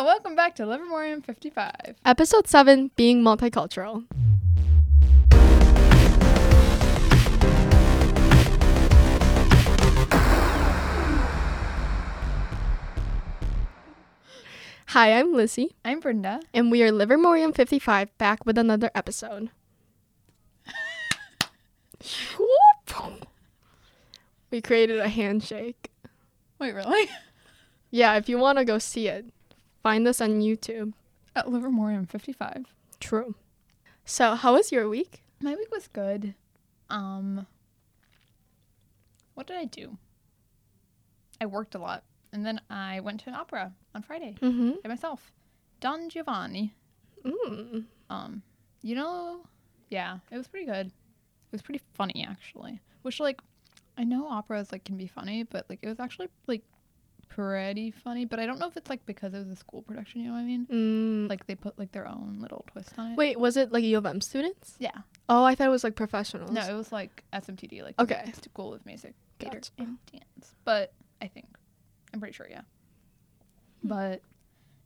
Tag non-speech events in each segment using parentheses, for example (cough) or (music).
Hello, welcome back to Livermorium 55. Episode 7 Being Multicultural. Hi, I'm Lizzie, I'm Brenda. and we are Livermorium 55 back with another episode. we created a handshake. Wait, really? (laughs) Yeah, if you want to go see it, find us on YouTube. At Livermorium 55. True. So, how was your week? My week was good. Um, what did I do? I worked a lot, and then I went to an opera on Friday Mm-hmm. by myself. Don Giovanni. Mm. Um, you know, yeah, it was pretty good. It was pretty funny actually. Which like, I know operas like can be funny, but like it was actually like pretty funny. But I don't know if it's like because it was a school production. You know what I mean? Mm. Like they put like their own little twist on it. Wait, was it like U of M students? Yeah. Oh, I thought it was like professionals. No, it was like SMTD, like Okay. School of Music, Theater, Gotcha. and Dance. But I think, I'm pretty sure, yeah. But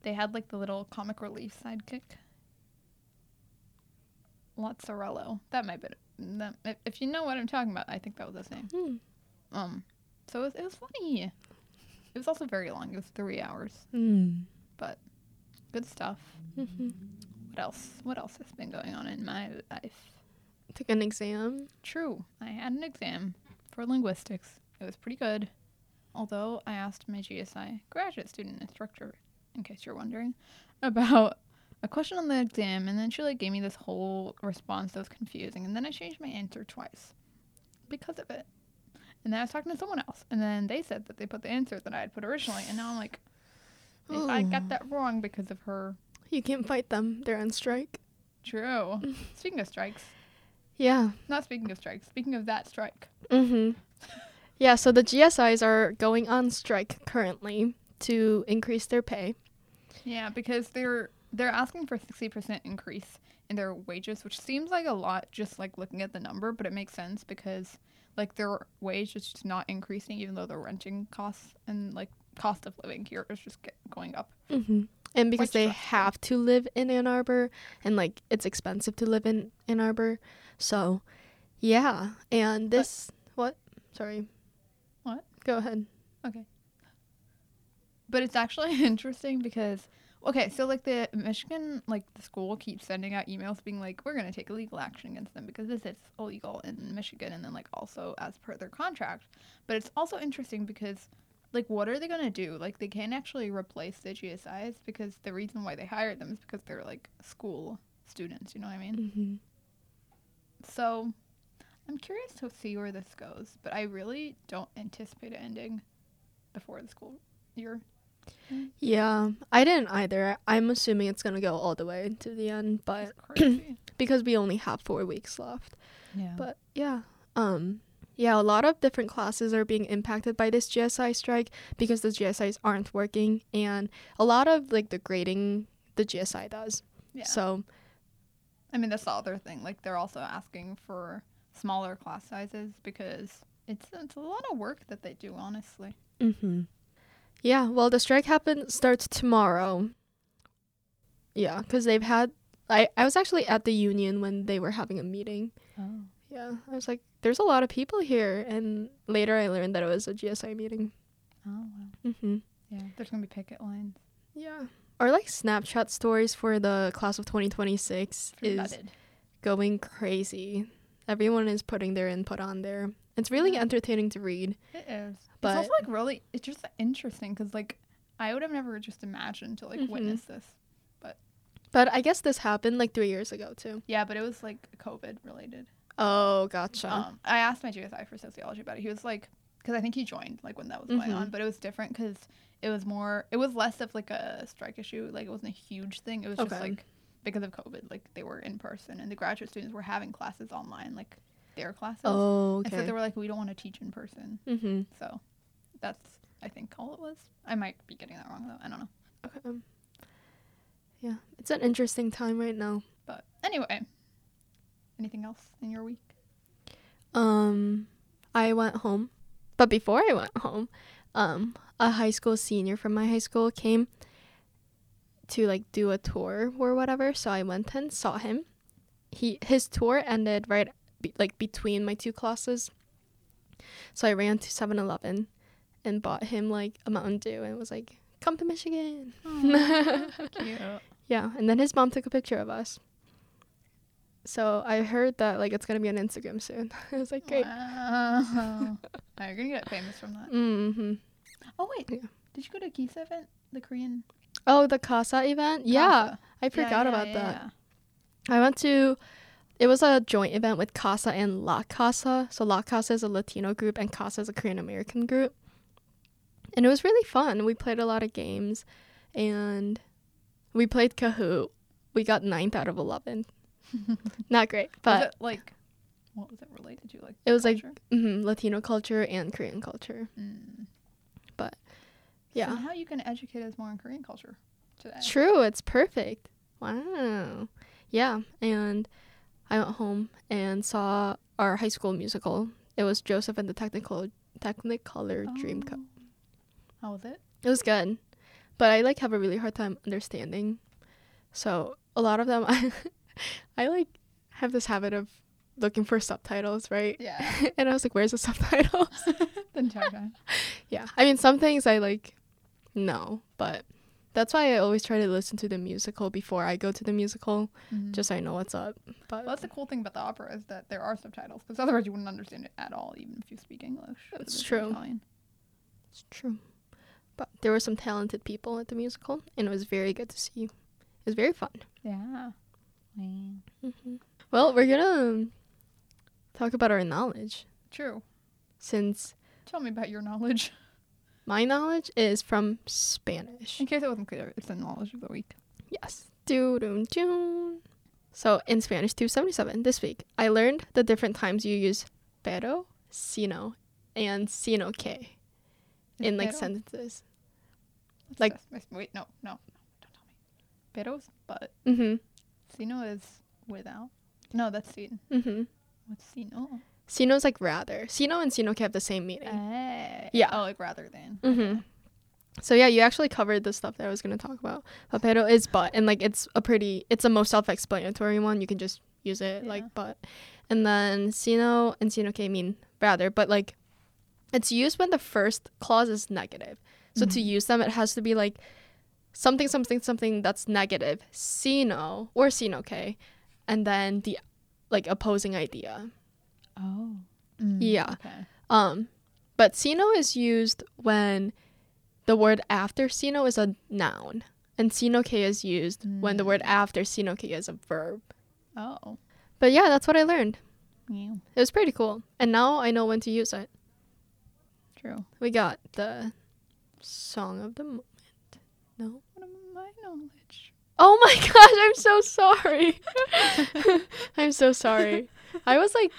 they had like the little comic relief sidekick, Lazzarello. That might be that. If, if you know what I'm talking about, I think that was his name. Hmm. Um, so it was, it was funny. It was also very long. It was three hours, Mm. but good stuff. hmm What else? What else has been going on in my life? Took an exam. True. I had an exam for linguistics. It was pretty good. Although I asked my GSI graduate student instructor, in case you're wondering, (laughs) about a question on the exam, and then she like gave me this whole response that was confusing, and then I changed my answer twice because of it. And then I was talking to someone else, and then they said that they put the answer that I had put originally, and now I'm like, if I got that wrong because of her. You can't fight them. They're on strike. True. (laughs) speaking of strikes, Yeah. not speaking of strikes, speaking of that strike. Mm-hmm. (laughs) Yeah, so the GSIs are going on strike currently to increase their pay. Yeah, because they're they're asking for sixty percent increase in their wages, which seems like a lot just like looking at the number, but it makes sense because like their wage is just not increasing even though their renting costs and like cost of living here is just get, going up. Mm-hmm. And because Quite they have to live in Ann Arbor and like it's expensive to live in Ann Arbor. So, yeah. And this what? Sorry. What? Go ahead. Okay. But it's actually (laughs) interesting because okay, so like the Michigan like the school keeps sending out emails being like we're going to take legal action against them because this is illegal in Michigan and then like also as per their contract. But it's also interesting because like what are they going to do? Like they can't actually replace the GSIs because the reason why they hired them is because they're like school students, you know what I mean? Mm-hmm. So I'm curious to see where this goes, but I really don't anticipate it ending before the school year. Yeah, I didn't either. I'm assuming it's gonna go all the way to the end, but (clears throat) because we only have four weeks left. yeah. But yeah, um, yeah, a lot of different classes are being impacted by this GSI strike because the GSIs aren't working, and a lot of like the grading the GSI does. yeah. So I mean, that's the other thing. Like, they're also asking for smaller class sizes because it's it's a lot of work that they do. Honestly. hmm Yeah, well, the strike happen starts tomorrow. Yeah, because they've had. I, I was actually at the union when they were having a meeting. Oh. Yeah, I was like, there's a lot of people here. And later I learned that it was a GSI meeting. Oh wow. hmm Yeah. There's gonna be picket lines. Yeah. Or like Snapchat stories for the class of 2026 is going crazy. Everyone is putting their input on there. It's really entertaining to read. It is. But- it's also like really. It's just interesting because like I would have never just imagined to like Mhm. witness this. But but I guess this happened like three years ago too. Yeah, but it was like COVID related. Oh, gotcha. Um, I asked my GSI for sociology about it. He was like, because I think he joined like when that was going Mhm. on, but it was different because it was more, it was less of like a strike issue. Like it wasn't a huge thing. It was just like because of COVID, like they were in person and the graduate students were having classes online, like their classes. oh, And so okay. they were like, we don't want to teach in person. mm-hmm. So that's, I think, all it was. I might be getting that wrong though. I don't know. Okay. Yeah, it's an interesting time right now. But anyway, anything else in your week? Um, I went home, but before I went home, um, a high school senior from my high school came, to like do a tour or whatever. So I went and saw him. He his tour ended right be, like between my two classes. So I ran to 7-Eleven and bought him like a Mountain Dew and was like, "Come to Michigan." (laughs) Cute. Yeah, and then his mom took a picture of us. So I heard that like it's gonna be on Instagram soon. (laughs) I was like, great. Wow. Oh, you're gonna get famous from that. Mm-hmm. Oh wait, Yeah. did you go to Kisa event? The Korean. Oh, the Casa event. Yeah, Casa? I Yeah, forgot yeah, about yeah, that. yeah. I went to. It was a joint event with Casa and La Casa. So La Casa is a Latino group and Casa is a Korean American group. And it was really fun. We played a lot of games, and we played Kahoot. We got ninth out of eleven. (laughs) Not great, but it like, what was it related to? Like It was, like, culture? mhm, Latino culture and Korean culture. Mm. Yeah. So how you can educate us more on Korean culture today? True, it's perfect. Wow. Yeah, and I went home and saw our high school musical. It was Joseph and the Technical Technicolor Dreamcoat. Oh. How was it? It was good, but I like have a really hard time understanding. So a lot of them, I, (laughs) I like have this habit of looking for subtitles, right? Yeah. (laughs) and I was like, "Where's the subtitles?" the entire time. yeah, I mean, some things I like know, but that's why I always try to listen to the musical before I go to the musical, Mhm. just so I know what's up. But Well, that's the cool thing about the opera is that there are subtitles because otherwise you wouldn't understand it at all, even if you speak English. That's it's true. Italian. it's true. But there were some talented people at the musical, and it was very good to see. It was very fun. Yeah. Wow. hmm Well, we're gonna talk about our knowledge True. since Tell me about your knowledge. (laughs) my knowledge is from Spanish. In case it wasn't clear, it's the knowledge of the week. Yes. So in Spanish 277 this week, I learned the different times you use pero, sino, and sino que in like pero- sentences. what's like- Wait, no, no, no, don't tell me. Pero's but Mm-hmm. sino is without. No, that's sin. Mm-hmm. What's sino? Sino's like rather. Sino and sino que have the same meaning. Eh. Yeah. Oh, like rather than. Mm-hmm. So yeah, you actually covered the stuff that I was gonna talk about. But pero is but, and like it's a pretty, it's a most self-explanatory one. You can just use it Yeah. like but, and then sino and sino que mean rather, but like it's used when the first clause is negative. So to Mhm. use them, it has to be like something, something, something that's negative, sino or sino que, and then the like opposing idea. Oh. Mm, Yeah. Okay. Um, but sino is used when the word after sino is a noun, and sino que is used when the word Mm. after sino que is a verb. Oh. But yeah, that's what I learned. Yeah. It was pretty cool, and now I know when to use it. True. We got the song of the moment. No. What am my knowledge? Oh my (laughs) gosh, I'm so sorry. (laughs) I'm so sorry. I was like,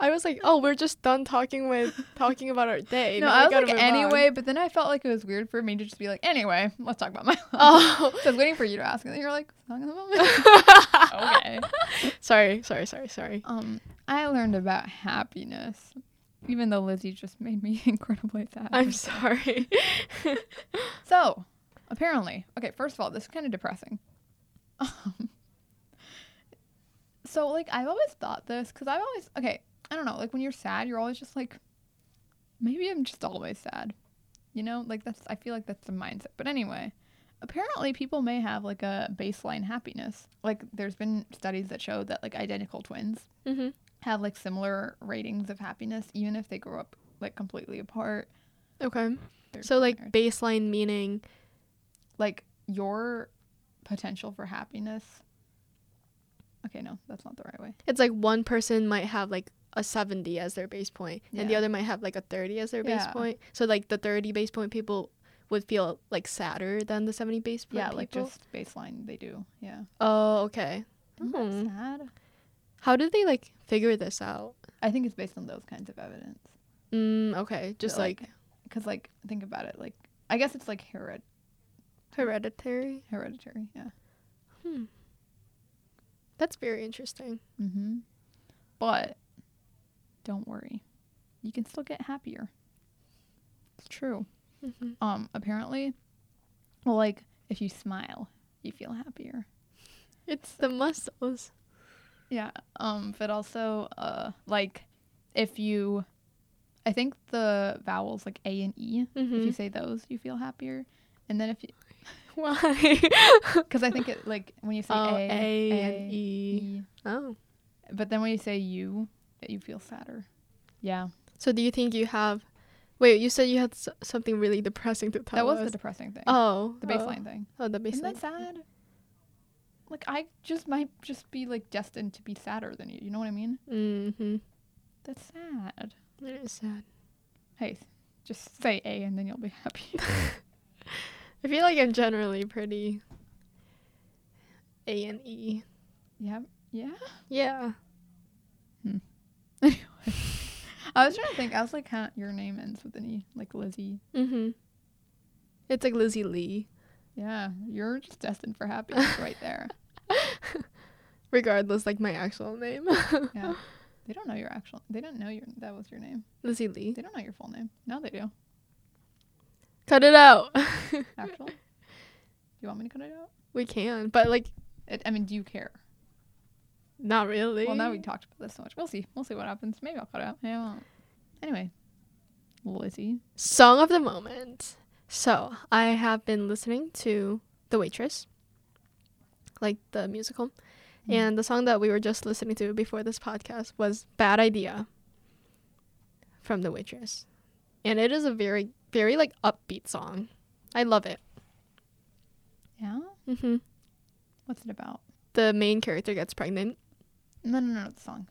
I was like, oh, we're just done talking with talking about our day. no, Now I was like move on." anyway, but then I felt like it was weird for me to just be like, anyway, let's talk about my. Life. Oh. (laughs) so I was waiting for you to ask, and then you're like, song of the moment. okay. sorry, sorry, sorry, sorry. Um, I learned about happiness, even though Lizzie just made me (laughs) incredibly sad. I'm sorry. (laughs) So, apparently, okay, first of all, this is kind of depressing. Um, so, like, I've always thought this because I've always, okay, I don't know, like, when you're sad, you're always just like, maybe I'm just always sad. You know, like, that's, I feel like that's the mindset. But anyway, apparently, people may have like a baseline happiness. Like, there's been studies that show that, like, identical twins hmm have like similar ratings of happiness, even if they grow up like completely apart. Okay. They're So like married. baseline meaning. like your potential for happiness. Okay, no, that's not the right way. It's like one person might have like a 70 as their base point and the other might have like a 30 as their base point. So like the 30 base point people would feel like sadder than the 70 base point Yeah, like people. just baseline they do. Yeah. Oh, okay. Hmm. sad? How did they like figure this out? I think it's based on those kinds of evidence. Mm, okay. Just like, because like think about it, like I guess it's like hered- hereditary. hereditary. Yeah. Hmm. That's very interesting. Mm-hmm. But don't worry, you can still get happier. It's true. hmm um apparently well like if you smile you feel happier. It's the muscles. Yeah. Um, but also, uh, like, if you, I think the vowels like A and E. If you Mm-hmm. say those, you feel happier. And then if you, (laughs) Why? (laughs) because I think it like when you say oh, A, A, A, and E. E, Oh. but then when you say you, you feel sadder. Yeah, So do you think you have? Wait, you said you had s- something really depressing to tell us. that was us. the depressing thing. oh, the oh. baseline thing. Oh, the baseline. Isn't that sad? Like I just might just be like destined to be sadder than you. You know what I mean? Mm-hmm. That's sad. It is sad. Hey, just say A and then you'll be happy. (laughs) I feel like I'm generally pretty A and E. yeah, yeah. Yeah. Anyway, I was trying to think. I was like, huh, your name ends with an E, like Lizzie. Mm-hmm. It's like Lizzie Lee. Yeah, you're just destined for happiness right there. (laughs) Regardless, like my actual name. (laughs) Yeah. They don't know your actual. They don't know your that was your name. Lizzie Lee. They don't know your full name. Now they do. Cut it out. Actually, (laughs) you want me to cut it out? we can, but like It, I mean, do you care? Not really. Well, now we talked about this so much. We'll see. We'll see what happens. Maybe I'll cut it out. Maybe I won't. Anyway, Lizzie. Song of the moment. So I have been listening to The Waitress, like the musical, Mm. and the song that we were just listening to before this podcast was "Bad Idea" from The Waitress, and it is a very, very like upbeat song. I love it. Yeah. hmm What's it about? The main character gets pregnant. No, no, no, no. The song.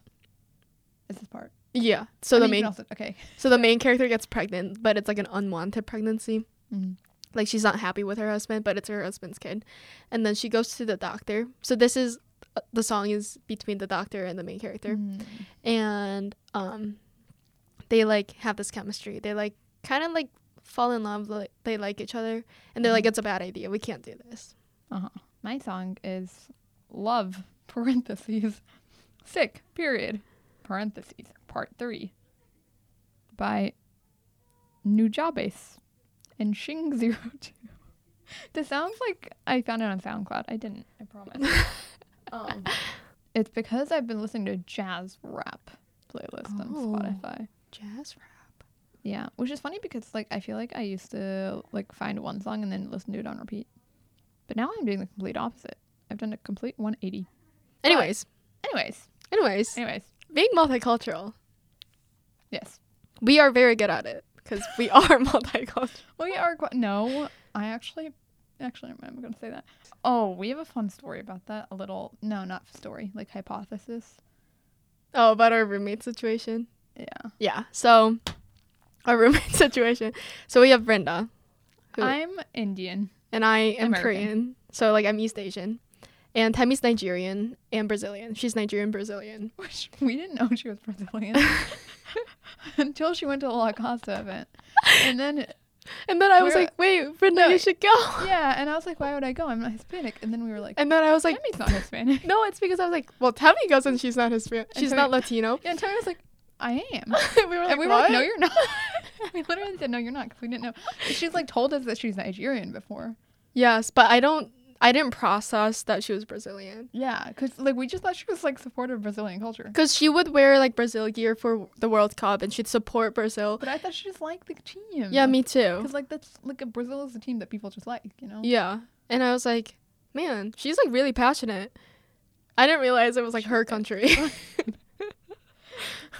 Is this part? Yeah. So I the mean, main, also, okay. so the main character gets pregnant, but it's like an unwanted pregnancy. Mm. like she's not happy with her husband but it's her husband's kid and then she goes to the doctor so this is uh, the song is between the doctor and the main character Mm. and um they like have this chemistry they like kind of like fall in love like they like each other and they're like Mhm. it's a bad idea we can't do this Uh-huh. My song is Love, (laughs) parentheses, Sick, period, parentheses, part three by Nujabes and Shing02. (laughs) This sounds like I found it on SoundCloud. I didn't, I promise. (laughs) um, it's because I've been listening to jazz rap playlist on Oh. Spotify. jazz rap Yeah, which is funny because like I feel like I used to like find one song and then listen to it on repeat, but now I'm doing the complete opposite. I've done a complete 180. anyways Anyways, anyways anyways, being multicultural yes, we are very good at it because we (laughs) are multicultural we are. Quite, no, I actually, actually, I'm gonna say that. Oh, we have a fun story about that. A little, no, not story, like hypothesis. oh about our roommate situation Yeah, Yeah. So our roommate (laughs) situation. So we have Brenda, who, I'm Indian. and I am American. Korean. So like I'm East Asian, and Tammy's Nigerian and Brazilian. She's Nigerian Brazilian. (laughs) Which we didn't know she was Brazilian (laughs) until she went to the La Casa event, and then And then I was like, wait, Brenda, you should go. yeah, and I was like, why would I go? I'm not Hispanic. And then we were like, And then I was like, Tammy's not Hispanic. (laughs) no, it's because I was like, well, Tammy goes and she's not Hispanic. She's Tammy- not Latino. Yeah, and Tammy was like, I am. we were like, and we were like, no, you're not. we literally said, no, you're not, because we didn't know. She's like told us that she's Nigerian before. yes, but I don't. I didn't process that she was Brazilian. Yeah, because like we just thought she was like supportive Brazilian culture. Because she would wear like Brazil gear for the World Cup and she'd support Brazil. But I thought she just liked the team. Yeah, me too. Because like that's like Brazil is a team that people just like, you know. Yeah. And I was like, man, she's like really passionate. I didn't realize it was like her country. (laughs)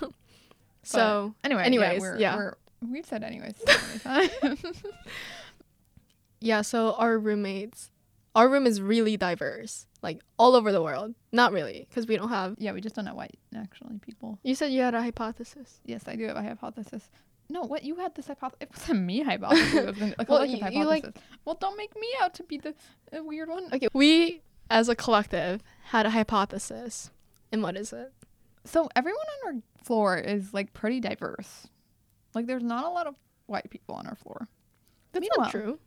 (laughs) so, Anyway, Anyways, yeah, we're, yeah. we're we've said anyways (laughs) so yeah, so our roommates, our room is really diverse, like all over the world. Not really, because we don't have. yeah, we just don't know white actually people. You said you had a hypothesis. Yes, I do have a hypothesis. No, what you had this hypothesis? It wasn't me hypothesis. It was an- a (laughs) Well, you- you, like- well, don't make me out to be the uh, weird one. Okay, we as a collective had a hypothesis. And what is it? So everyone on our floor is like pretty diverse. Like there's not a lot of white people on our floor That's Meanwhile- not true.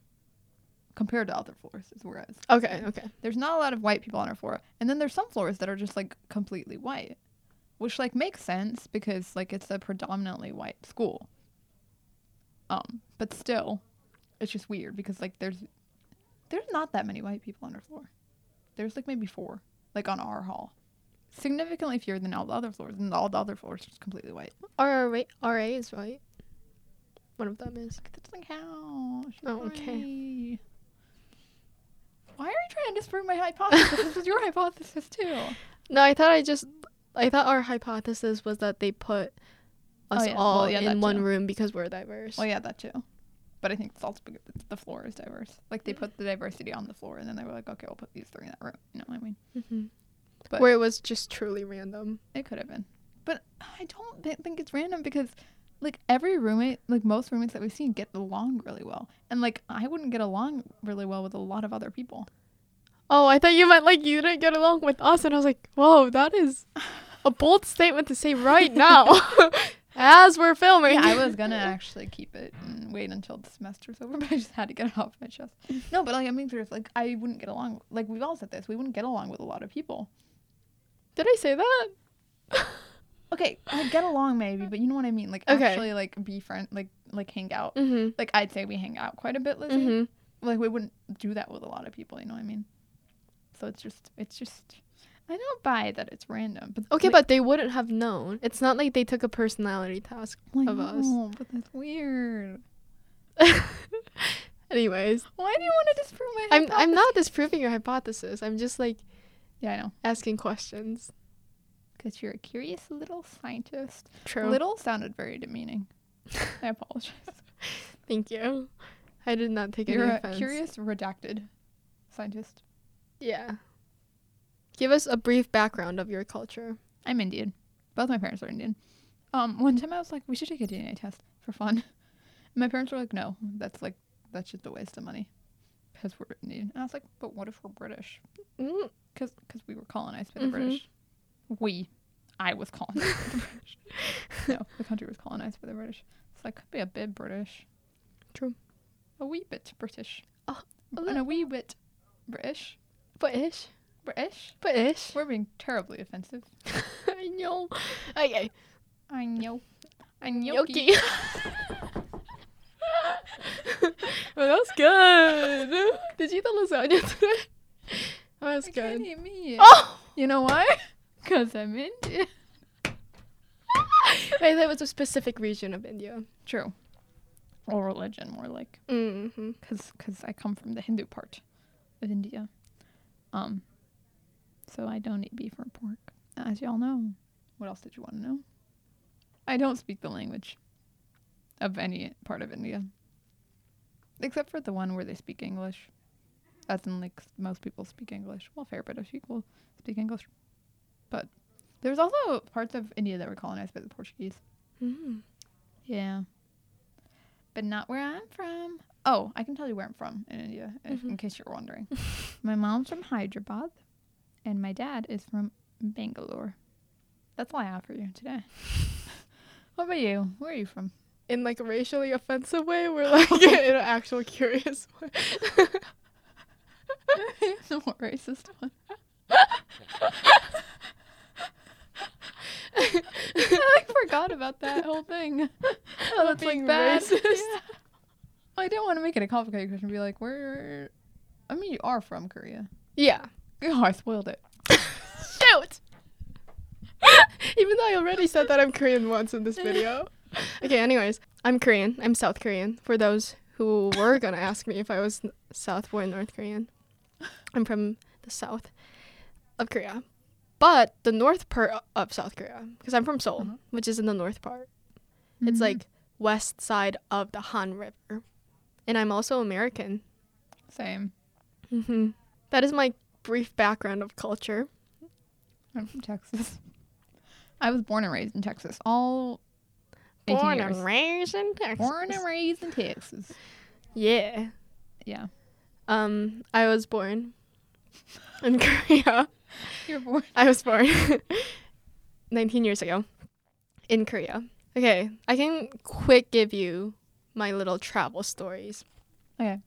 Compared to other floors. Is whereas Okay, okay. there's not a lot of white people on our floor, and then there's some floors that are just like completely white, which like makes sense because like it's a predominantly white school. Um, but still, it's just weird because like there's There's not that many white people on our floor. There's like maybe four, like on our hall. Significantly fewer than all the other floors, and all the other floors are just completely white. Our RA, RA is white. One of them is. That doesn't count. She's Oh, okay. Why are you trying to disprove my hypothesis? this was your (laughs) hypothesis too. No, I thought I just. I thought our hypothesis was that they put us Oh, yeah. all Well, yeah, in one too. room because we're diverse. Well, yeah, that too. But I think it's also because the floor is diverse. Like they put the diversity on the floor, and then they were like, okay, we'll put these three in that room. You know what I mean? hmm But- Where it was just truly random. It could have been, but I don't thi- think it's random because, like every roommate, like most roommates that we've seen, get along really well, and like I wouldn't get along really well with a lot of other people. Oh, I thought you meant like you didn't get along with us, and I was like, whoa, that is a (laughs) bold statement to say right now, (laughs) as we're filming. Yeah, I was gonna (laughs) actually keep it and wait until the semester's over, but I just had to get it off my chest. No, but like I mean, there's like I wouldn't get along. Like we've all said this, we wouldn't get along with a lot of people. Did I say that? Okay, like get along maybe, but you know what I mean. Like Okay. actually, like be friend, like like hang out. mm-hmm. Like I'd say we hang out quite a bit, Lizzie. Mm-hmm. Like we wouldn't do that with a lot of people. You know what I mean? So it's just, it's just. I don't buy that it's random. But Okay, like, but they wouldn't have known. It's not like they took a personality task I of us. know, But that's weird. (laughs) Anyways, Why do you want to disprove my? I'm I'm not disproving your hypothesis. I'm just like Yeah, I know. asking questions. Because you're a curious little scientist. True. Little sounded very demeaning. I apologize. (laughs) Thank you. I did not take You're any a curious redacted scientist. Yeah. Give us a brief background of your culture. I'm Indian. Both my parents are Indian. Um, one time I was like, we should take a DNA test for fun. And (laughs) my parents were like, no, that's like, that's just a waste of money. Because we're Indian. And I was like, but what if we're British? Mm, Because we were colonized by the Mhm. British. We. I was colonized by the British. (laughs) No, the country was colonized by the British. So I could be a bit British. True. A wee bit British. Oh, a and a wee bit British. British. British. British. We're being terribly offensive. (laughs) I know. Okay. I know. I know. Yoki. (laughs) well, that was good. Did you eat the lasagna today? That was I can't good. eat meat. Oh! You know why? Because I'm Indian. (laughs) Wait, that was a specific region of India. True. Or religion, more like. Mm-hmm. Because cause I come from the Hindu part of India. Um, So I don't eat beef or pork, as y'all know. What else did you want to know? I don't speak the language of any part of India. Except for the one where they speak English. As in, like, most people speak English. Well, fair bit of people speak English. But there's also parts of India that were colonized by the Portuguese. Mm. Yeah. But not where I'm from. Oh, I can tell you where I'm from in India, if, in case you're wondering. (laughs) my mom's from Hyderabad, and my dad is from Bangalore. That's all I have for you today. (laughs) what about you? Where are you from? In like a racially offensive way, we're like (laughs) in an actual curious way. the more racist one. I like forgot about that whole thing. (laughs) Oh, (laughs) that's being like bad. racist. Yeah. I didn't want to make it a complicated question. Be like, where? I mean, you are from Korea. Yeah. (laughs) Oh, I spoiled it. Shoot! Even though I already said that I'm Korean once in this video. Okay, anyways, I'm Korean. I'm South Korean. For those who were gonna ask me if I was South or North Korean, I'm from the south of Korea, but the north part of South Korea, because I'm from Seoul, Uh-huh. which is in the north part. It's Mhm. like west side of the Han River, and I'm also American. same. Mm-hmm. That is my brief background of culture. I'm from Texas. I was born and raised in Texas. All Born years. and raised in Texas. Born and raised in Texas. Yeah. Yeah. Um, I was born in (laughs) Korea. (laughs) You're born. I was born (laughs) 19 years ago in Korea. Okay, I can quick give you my little travel stories. Okay.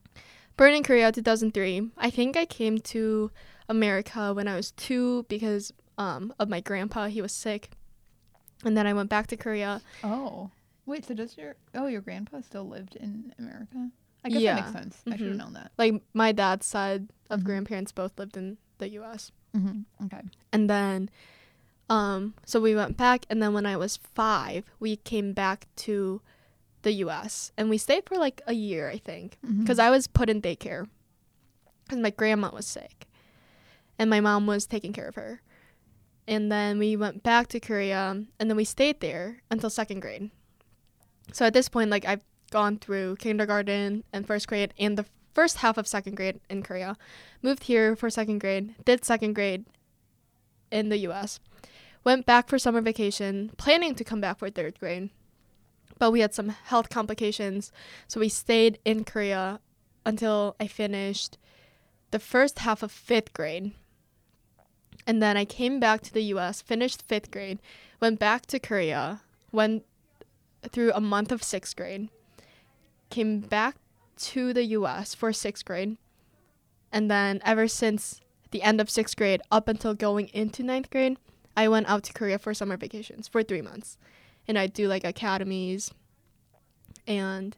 Born in Korea 2003. I think I came to America when I was 2 because um of my grandpa, he was sick. And then I went back to Korea. Oh. Wait, so does your oh your grandpa still lived in America? I guess Yeah. that makes sense. I should have known that. Like my dad's side of Mhm. grandparents both lived in the U.S. Mm-hmm. Okay. And then, um, so we went back, and then when I was five, we came back to the U.S. and we stayed for like a year, I think, because I was put in daycare because my grandma was sick, and my mom was taking care of her. And then we went back to Korea, and then we stayed there until second grade. So at this point, like I've gone through kindergarten and first grade and the first half of second grade in Korea. Moved here for second grade, did second grade in the US. Went back for summer vacation, planning to come back for third grade. But we had some health complications, so we stayed in Korea until I finished the first half of fifth grade. And then I came back to the US, finished fifth grade, went back to Korea, went through a month of sixth grade, came back to the US for sixth grade, and then ever since the end of sixth grade up until going into ninth grade, I went out to Korea for summer vacations for three months. And I do like academies and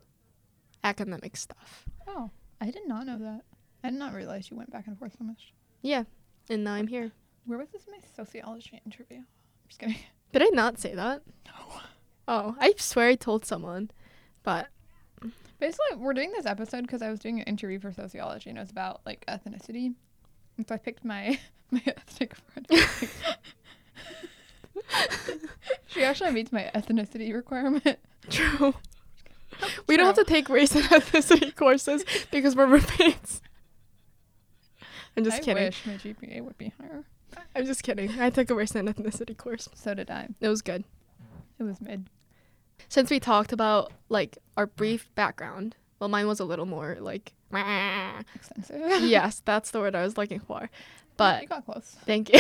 academic stuff. Oh, I did not know that. I did not realize you went back and forth so much. Yeah. And now I'm here. Where was this my sociology interview? I'm just kidding. Did I not say that? (laughs) No. Oh, I swear I told someone. But Basically, we're doing this episode because I was doing an interview for sociology and it was about like ethnicity. And so I picked my (laughs) my ethnic friend. (laughs) she actually meets my ethnicity requirement. true. We don't have to take race and (laughs) ethnicity courses because we're roommates. I'm just I kidding. I wish my GPA would be higher. I'm just kidding. I took a race and ethnicity course. So did I. It was good. It was mid. Since we talked about like our brief background, well, mine was a little more like. Extensive. (laughs) yes, that's the word I was looking for. But you got close. thank you.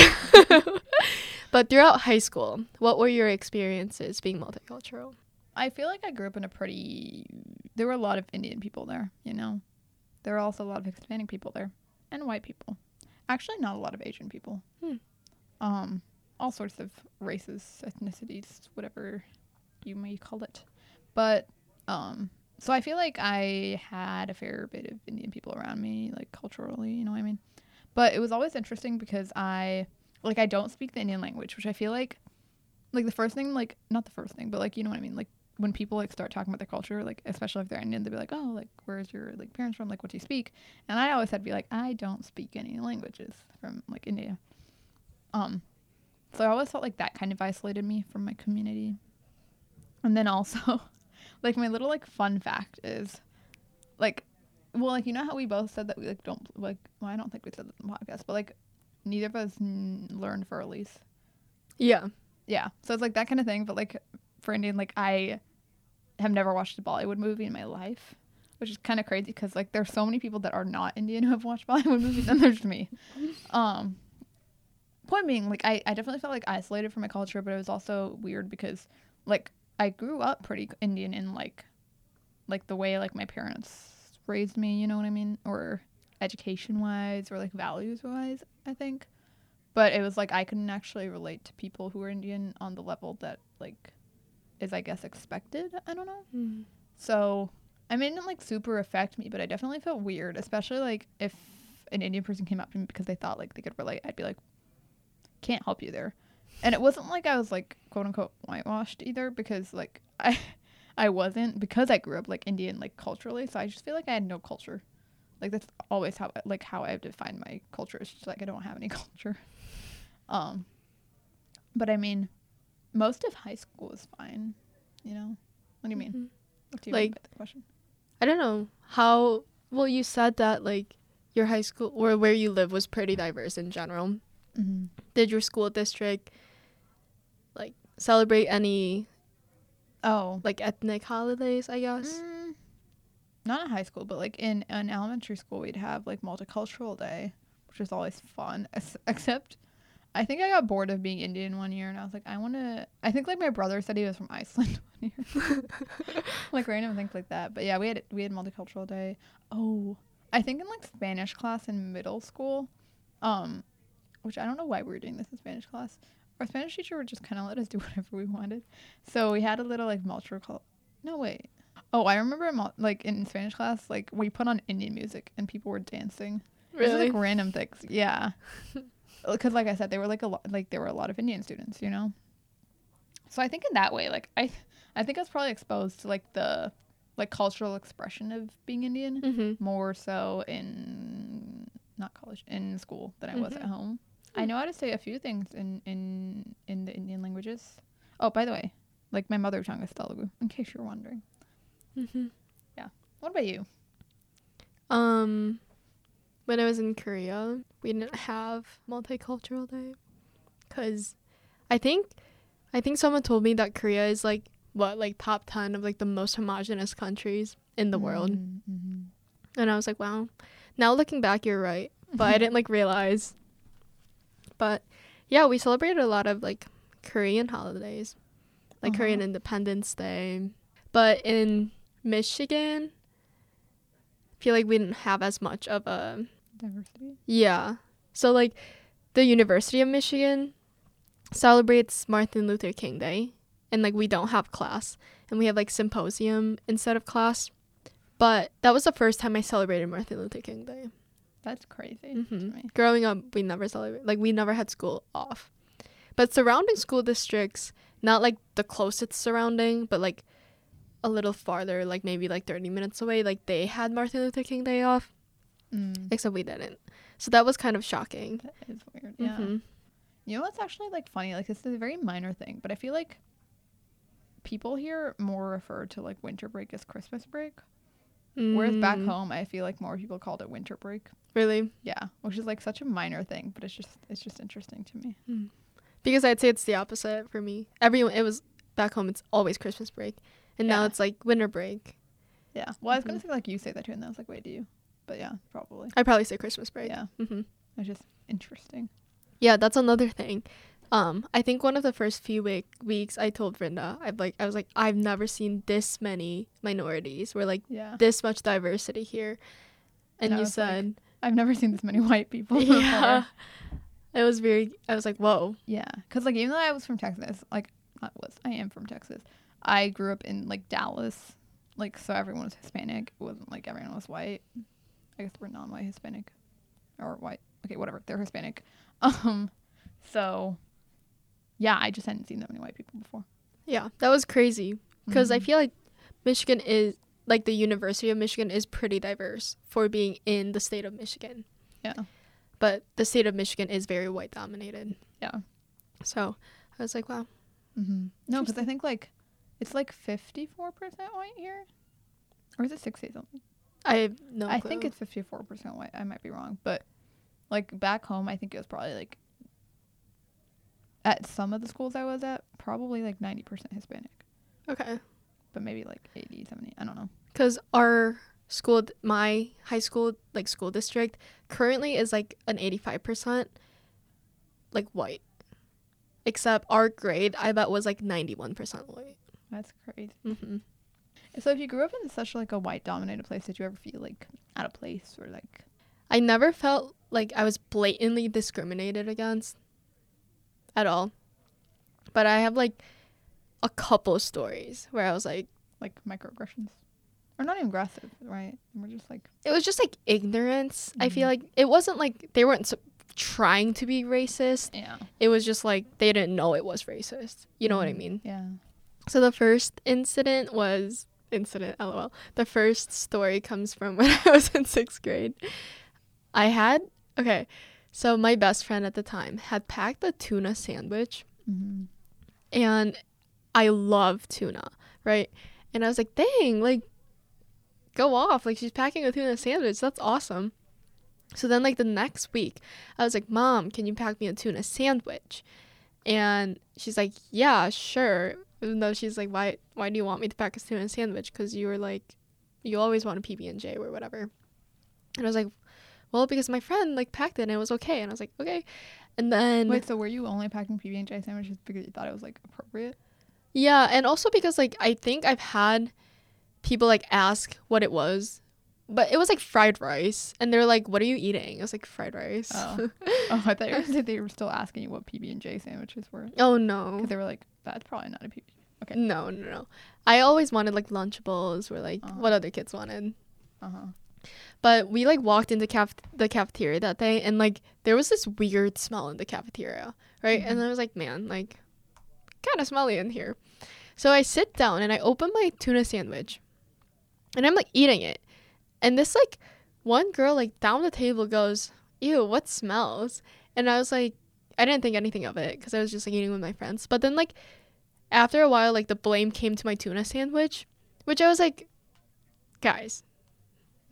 (laughs) but throughout high school, what were your experiences being multicultural? I feel like I grew up in a pretty. There were a lot of Indian people there, you know? There were also a lot of Hispanic people there and white people. Actually, not a lot of Asian people. Hmm. Um, all sorts of races, ethnicities, whatever you may call it. But, um, so I feel like I had a fair bit of Indian people around me, like culturally, you know what I mean? But it was always interesting because I, like, I don't speak the Indian language, which I feel like, like, the first thing, like, not the first thing, but, like, you know what I mean? Like, when people like start talking about their culture, like especially if they're Indian, they'll be like, "Oh, like where's your like parents from? Like what do you speak?" And I always had to be like, "I don't speak any languages from like India." Um, so I always felt like that kind of isolated me from my community. And then also, (laughs) like my little like fun fact is, like, well, like you know how we both said that we like don't like. Well, I don't think we said that in the podcast, but like neither of us n- learned Für Elise. Yeah. Yeah. So it's like that kind of thing. But like for Indian, like I have never watched a Bollywood movie in my life, which is kind of crazy because like there's so many people that are not Indian (laughs) who have watched Bollywood movies, and there's me. (laughs) Um, point being, like I, I definitely felt like isolated from my culture, but it was also weird because like I grew up pretty Indian in like like the way like my parents raised me, you know what I mean, or education wise or like values wise, I think. But it was like I couldn't actually relate to people who were Indian on the level that like is I guess expected. I don't know. Mm. So I mean, it didn't like super affect me, but I definitely felt weird, especially like if an Indian person came up to me because they thought like they could relate. I'd be like, can't help you there. And it wasn't like I was like quote unquote whitewashed either because like (laughs) I I wasn't because I grew up like Indian like culturally, so I just feel like I had no culture. Like that's always how like how I've defined my culture. It's just like I don't have any (laughs) culture. Um but I mean most of high school was fine, you know. What do you mean? Mhm. What do you mean Like- the question? I don't know how. Well, you said that like your high school or where you live was pretty diverse in general. Mm-hmm. Did your school district like celebrate any Oh, like ethnic holidays? I guess. Mm, not in high school, but like in an elementary school, we'd have like multicultural day, which was always fun. (laughs) Except, I think I got bored of being Indian one year, and I was like, I want to. I think like my brother said he was from Iceland (laughs) one year, (laughs) like random things like that. But yeah, we had we had multicultural day. Oh, I think in like Spanish class in middle school, um, which I don't know why we were doing this in Spanish class. Our Spanish teacher would just kind of let us (laughs) do whatever we wanted. So we had a little like multicultural. No wait. Oh, I remember in like in Spanish class, like we put on Indian music and people were dancing. It was, Really? like random things. Yeah. (laughs) Because like I said, they were like a lot. Like there were a lot of Indian students, you know. So I think in that way, like I, I think I was probably exposed to like the, like cultural expression of being Indian mm-hmm. more so in not college in school than I was at Mhm. home. I know how to say a few things in in in the Indian languages. Oh, by the way, like my mother tongue is Telugu, in case you're wondering. Mm-hmm. Yeah. What about you? Um, when I was in Korea, we didn't have multicultural day, cause I think, I think someone told me that Korea is like what like top ten of like the most homogenous countries in the world, Mm-hmm. and I was like, wow. Now looking back, you're right, but I (laughs) didn't like realize. But yeah, we celebrated a lot of like Korean holidays, like Uh-huh. Korean Independence Day. But in Michigan, I feel like we didn't have as much of a diversity. yeah. So like the University of Michigan celebrates Martin Luther King Day and like we don't have class and we have like symposium instead of class. But that was the first time I celebrated Martin Luther King Day. That's crazy Mhm. to me. Growing up, we never celebrated, like we never had school off. But surrounding school districts, not like the closest surrounding, but like a little farther, like maybe like 30 minutes away, like they had Martin Luther King Day off, Mm, except we didn't. So that was kind of shocking. that is weird. Yeah. Mhm. You know what's actually like funny? Like this is a very minor thing, but I feel like people here more refer to like winter break as Christmas break. Whereas back Mm, home, I feel like more people called it winter break. Really? Yeah, which is like such a minor thing, but it's just it's just interesting to me. Because I'd say it's the opposite for me. Everyone, it was back home. It's always Christmas break, and now it's like winter break. Yeah. Well, I was Mm-hmm. gonna say like you say that too, and then I was like, wait, do you? But yeah, probably. I probably say Christmas break. Yeah, hmm it's just interesting. Yeah, that's another thing. Um, I think one of the first few week weeks I told Brenda, I've like I was like I've never seen this many minorities. We're like Yeah. this much diversity here, and And you was like, said, I've never seen this many (laughs) white people. before. yeah. It was very. I was like, whoa. Yeah, because like even though I was from Texas, like I was, I am from Texas. I grew up in like Dallas, like so everyone was Hispanic. It wasn't like everyone was white. I guess we're non-white Hispanic, or white. Okay, whatever. They're Hispanic. (laughs) Um, so yeah, I just hadn't seen that many white people before. Yeah, that was crazy because I Mhm. feel like Michigan is like the University of Michigan is pretty diverse for being in the state of Michigan. Yeah. But the state of Michigan is very white dominated. Yeah. So I was like, wow. Mm-hmm. No, because I think like it's like fifty-four percent white here, or is it sixty something? I have no I clue. think it's fifty-four percent white. I might be wrong, but like back home, I think it was probably like at some of the schools I was at, probably like ninety percent Hispanic, okay. But maybe like 80, 70. I don't know. Because our school, my high school, like school district, currently is like an 85% like white. Except our grade, I bet was like 91% white. That's crazy. hmm So if you grew up in such like a white-dominated place, did you ever feel like out of place or like? I never felt like I was blatantly discriminated against at all. But I have like a couple stories where I was like, like microaggressions or not even aggressive right we're just like it was just like ignorance. I feel Mhm. like it wasn't like they weren't s trying to be racist. yeah It was just like they didn't know it was racist. You know what I Mhm. mean? yeah So the first incident was incident lol. The first story comes from (laughs) when I was in 6th grade. I had okay. So my best friend at the time had packed a tuna sandwich mm-hmm. and I love tuna, right? And I was like, "Dang, like go off. Like she's packing a tuna sandwich. That's awesome." So then like the next week, I was like, "Mom, can you pack me a tuna sandwich?" And she's like, "Yeah, sure." Even though she's like, "Why why do you want me to pack a tuna sandwich? Cuz you were like you always want a PB&J or whatever." And I was like, "Well, because my friend like packed it and it was okay." And I was like, "Okay." And then wait so were you only packing pb&j sandwiches because you thought it was like appropriate Yeah, and also because like I think I've had people like ask what it was, but it was like fried rice, and they're like, "What are you eating?" I was like, "Fried rice." Oh. (laughs) oh i thought you were, (laughs) (laughs) they were still asking you what pb&j sandwiches were oh no. because they were like that's probably not a pb Okay. No, no, no. I always wanted like Lunchables or like Uh-huh. what other kids wanted. Uh huh. But we like walked into caf- the cafeteria that day and like there was this weird smell in the cafeteria, right? And Mhm. I was like, man, like kind of smelly in here. So I sit down and I open my tuna sandwich and I'm like eating it. And this like one girl like down the table goes, "Ew, what smells?" And I was like, I didn't think anything of it because I was just like eating with my friends. But then like after a while, like the blame came to my tuna sandwich, which I was like, guys,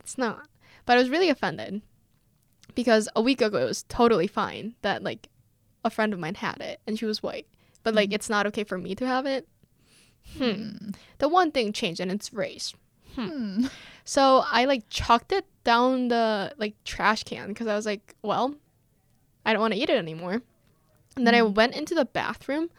it's not. But I was really offended because a week ago it was totally fine that like a friend of mine had it and she was white, but like Mhm. it's not okay for me to have it. Hmm. The one thing changed and it's race. Hmm. So I like chucked it down the like trash can because I was like, well, I don't want to eat it anymore. And then I Mhm. went into the bathroom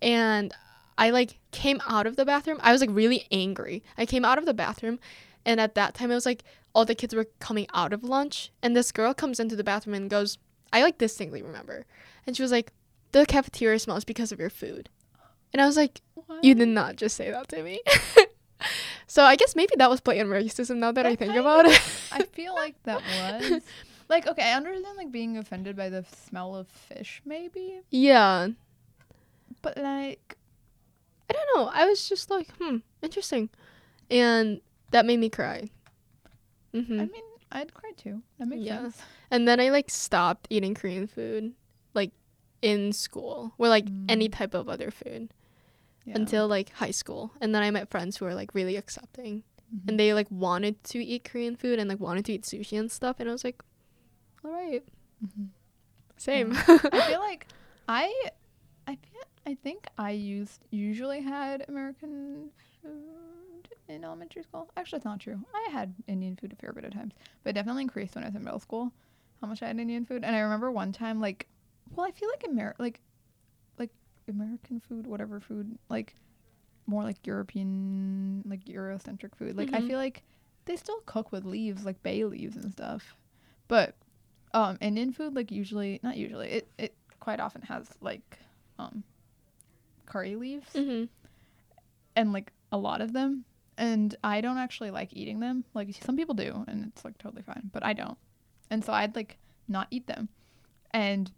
and I like came out of the bathroom. I was like really angry. I came out of the bathroom and at that time it was like all the kids were coming out of lunch and this girl comes into the bathroom and goes, I like distinctly remember. And she was like, the cafeteria smells because of your food. And I was like, What? you did not just say that to me. (laughs) so I guess maybe that was blatant racism now that I think about it. (laughs) I feel like that was (laughs) like okay. I understand like being offended by the smell of fish, maybe, yeah. but like I don't know. I was just like, hmm, interesting. And that made me cry. hmm I mean, I'd cry too. That makes Yeah. sense. And then I like stopped eating Korean food, like in school, or like any Mm. type of other food Yeah. until like high school. And then I met friends who were like really accepting. Mhm. and they like wanted to eat Korean food and like wanted to eat sushi and stuff, and I was like, all right, Mhm. same. (laughs) I feel like I, I feel, I think I used usually had American food in elementary school. Actually, it's not true. I had Indian food a fair bit of times, but definitely increased when I was in middle school. How much I had Indian food, and I remember one time like, well, I feel like Amer like, like American food, whatever food, like more like European, like Eurocentric food. Like I Mhm. feel like they still cook with leaves, like bay leaves and stuff, but um Indian food like usually not usually it it quite often has like um curry leaves hmm and like a lot of them. And I don't actually like eating them. Like some people do and it's like totally fine but I don't. And so I'd like not eat them. And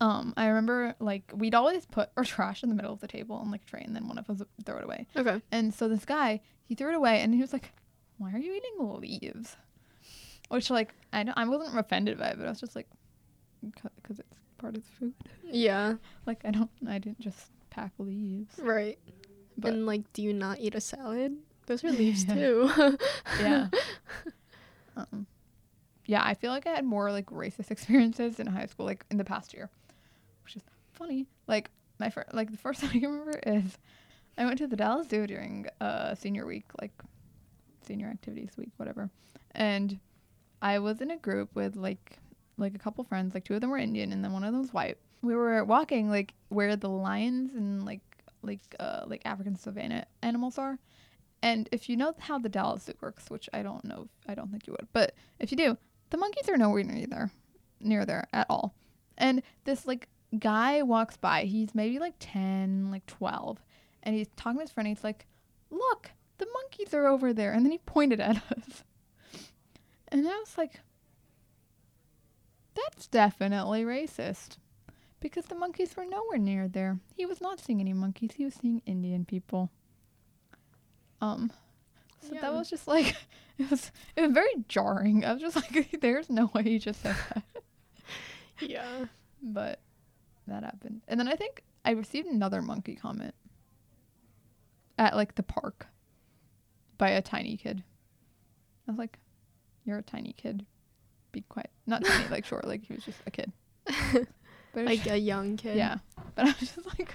um I remember like we'd always put our trash in the middle of the table on like a tray and then one of us would throw it away Okay. and so this guy, he threw it away and he was like, "Why are you eating leaves?" Which like I don't, I wasn't offended by it, but I was just like, "Because it's part of the food." Yeah. Like I don't, I didn't just pack leaves. Right. But and like, do you not eat a salad? Those are leaves Yeah. (laughs) too. yeah, um, (laughs) yeah. I feel like I had more like racist (laughs) experiences in high school, like in the past year, which is funny. Like my first, like the first (laughs) thing I remember is I went to the Dallas Zoo during uh senior week, like senior activities week, whatever, and I was in a group with like like a couple friends, like two of them were Indian and then one of them was white. We were walking like where the lions and like like uh like African savanna animals are. And if you know how the Dallas Zoo works, which I don't know, I don't think you would, but if you do, the monkeys are nowhere near there, near there at all. And this like guy walks by. He's maybe like ten, like twelve, and he's talking to his friend. He's like, "Look, the monkeys are over there," and then he pointed at (laughs) us. And I was like, "That's definitely racist." Because the monkeys were nowhere near there. He was not seeing any monkeys. He was seeing Indian people. Um, so Yeah. that was just like (laughs) it was it was very jarring. I was just like, (laughs) "There's no way he just said that," yeah. but that happened. And then I think I received another monkey comment at like the park by a tiny kid. I was like, "You're a tiny kid. Be quiet." Not tiny, like short, like he was just a kid. (laughs) But like a young kid. Yeah. But I was just like,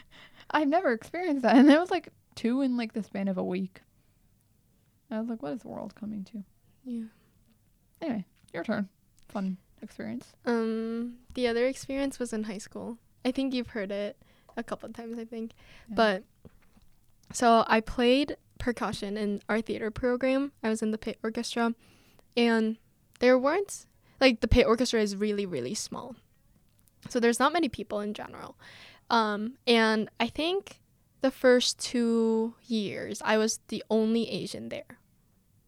(laughs) I've never experienced that. And it was like two in like the span of a week. I was like, what is the world coming to? Yeah. Anyway, your turn. Fun experience. Um, the other experience was in high school. I think you've heard it a couple of times, I think. Yeah. But so I played percussion in our theater program. I was in the pit orchestra, and there weren't like the pit orchestra is really really small, so there's not many people in general. Um, and I think the first two years, I was the only Asian there.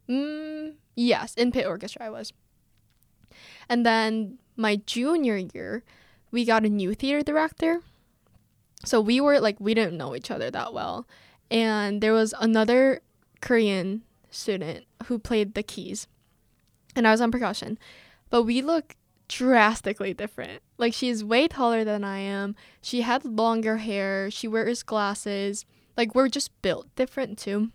Mm, yes, in pit orchestra I was. And then my junior year, we got a new theater director. So we were like we didn't know each other that well. And there was another Korean student who played the keys. And I was on percussion. But we look drastically different. Like she's way taller than I am. She had longer hair. She wears glasses. Like we're just built different too.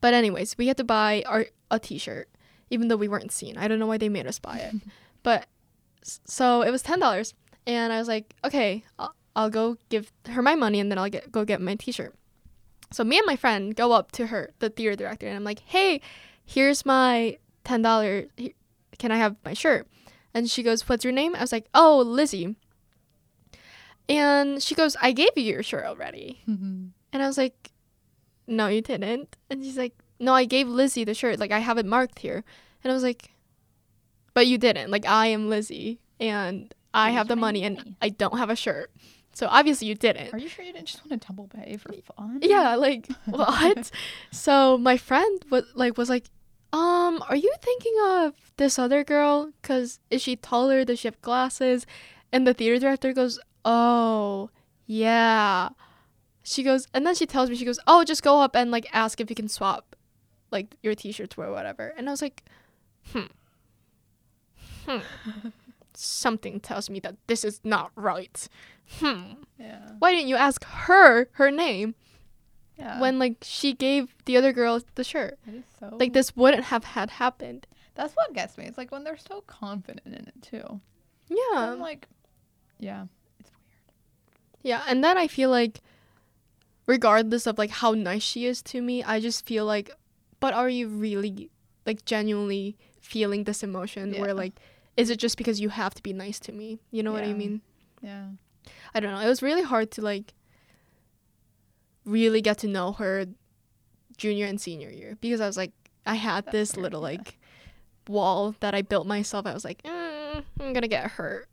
But anyways, we had to buy our a t-shirt even though we weren't seen. I don't know why they made us buy it. (laughs) but so it was $10 and I was like, "Okay, I'll, I'll go give her my money and then I'll get go get my t-shirt." So me and my friend go up to her, the theater director, and I'm like, "Hey, here's my $10. Can I have my shirt?" And she goes, What's your name? I was like, Oh, Lizzie. And she goes, I gave you your shirt already. Mm-hmm. (laughs) And I was like, No, you didn't. And she's like, No, I gave Lizzie the shirt. Like, I have it marked here. And I was like, But you didn't. Like, I am Lizzie and I have the money and. I don't have a shirt. So obviously you didn't. Are you sure you didn't just want to double pay for fun? Yeah, like (laughs) what? so my friend was like was like, um, are you thinking of this other girl? Cause is she taller? Does she have glasses? And the theater director goes, oh, yeah. She goes, and then she tells me, she goes, oh, just go up and like ask if you can swap, like your t-shirts were whatever. And I was like, hmm, hmm. Something tells me that this is not right. Hmm. Yeah. Why didn't you ask her her name? Yeah. when like she gave the other girl the shirt. so Like this wouldn't have had happened. That's what gets me. It's like when they're so confident in it too. Yeah. I'm like, yeah, it's weird. yeah, and then I feel like regardless of like how nice she is to me, I just feel like but are you really like genuinely feeling this emotion Yeah. where like is it just because you have to be nice to me? You know what I mean? Yeah. I don't know. It was really hard to like really get to know her junior and senior year because I was like I had That's this little yeah. like wall that I built myself. I was like, mm, I'm gonna get hurt.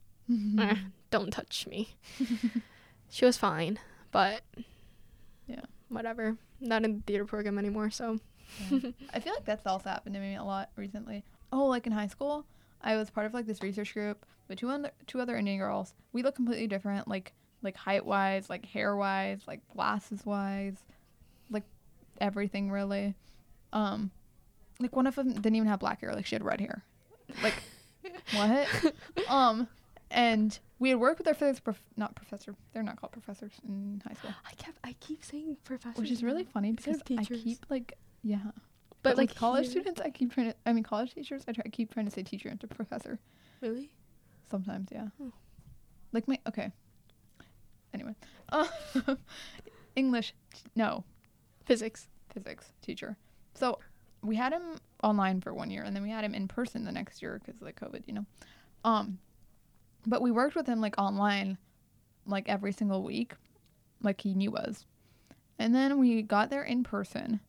Eh, don't touch me. (laughs) she was fine, but Yeah. whatever. Not in the theater program anymore, so Yeah. (laughs) I feel like that's also happened to me a lot recently. Oh, like in high school, I was part of like this research group with two other two other Indian girls. We look completely different, like like height wise, like hair wise, like glasses wise, like everything really. Um, like one of them didn't even have black hair; like she had red hair. Like (laughs) what? um, and we had worked with our physics prof- not professor. They're not called professors in high school, I kept I keep saying professor, which is really funny because I keep like yeah. but, But like college here- students, I keep trying to. I mean, college teachers, I try keep trying to say teacher into professor. Really? Sometimes, yeah. Hmm. Like my okay. Anyway, uh, (laughs) English, no, Physics. physics teacher. So we had him online for one year, and then we had him in person the next year because of like COVID, you know. Um, but we worked with him like online, like every single week, like he knew us, and then we got there in person,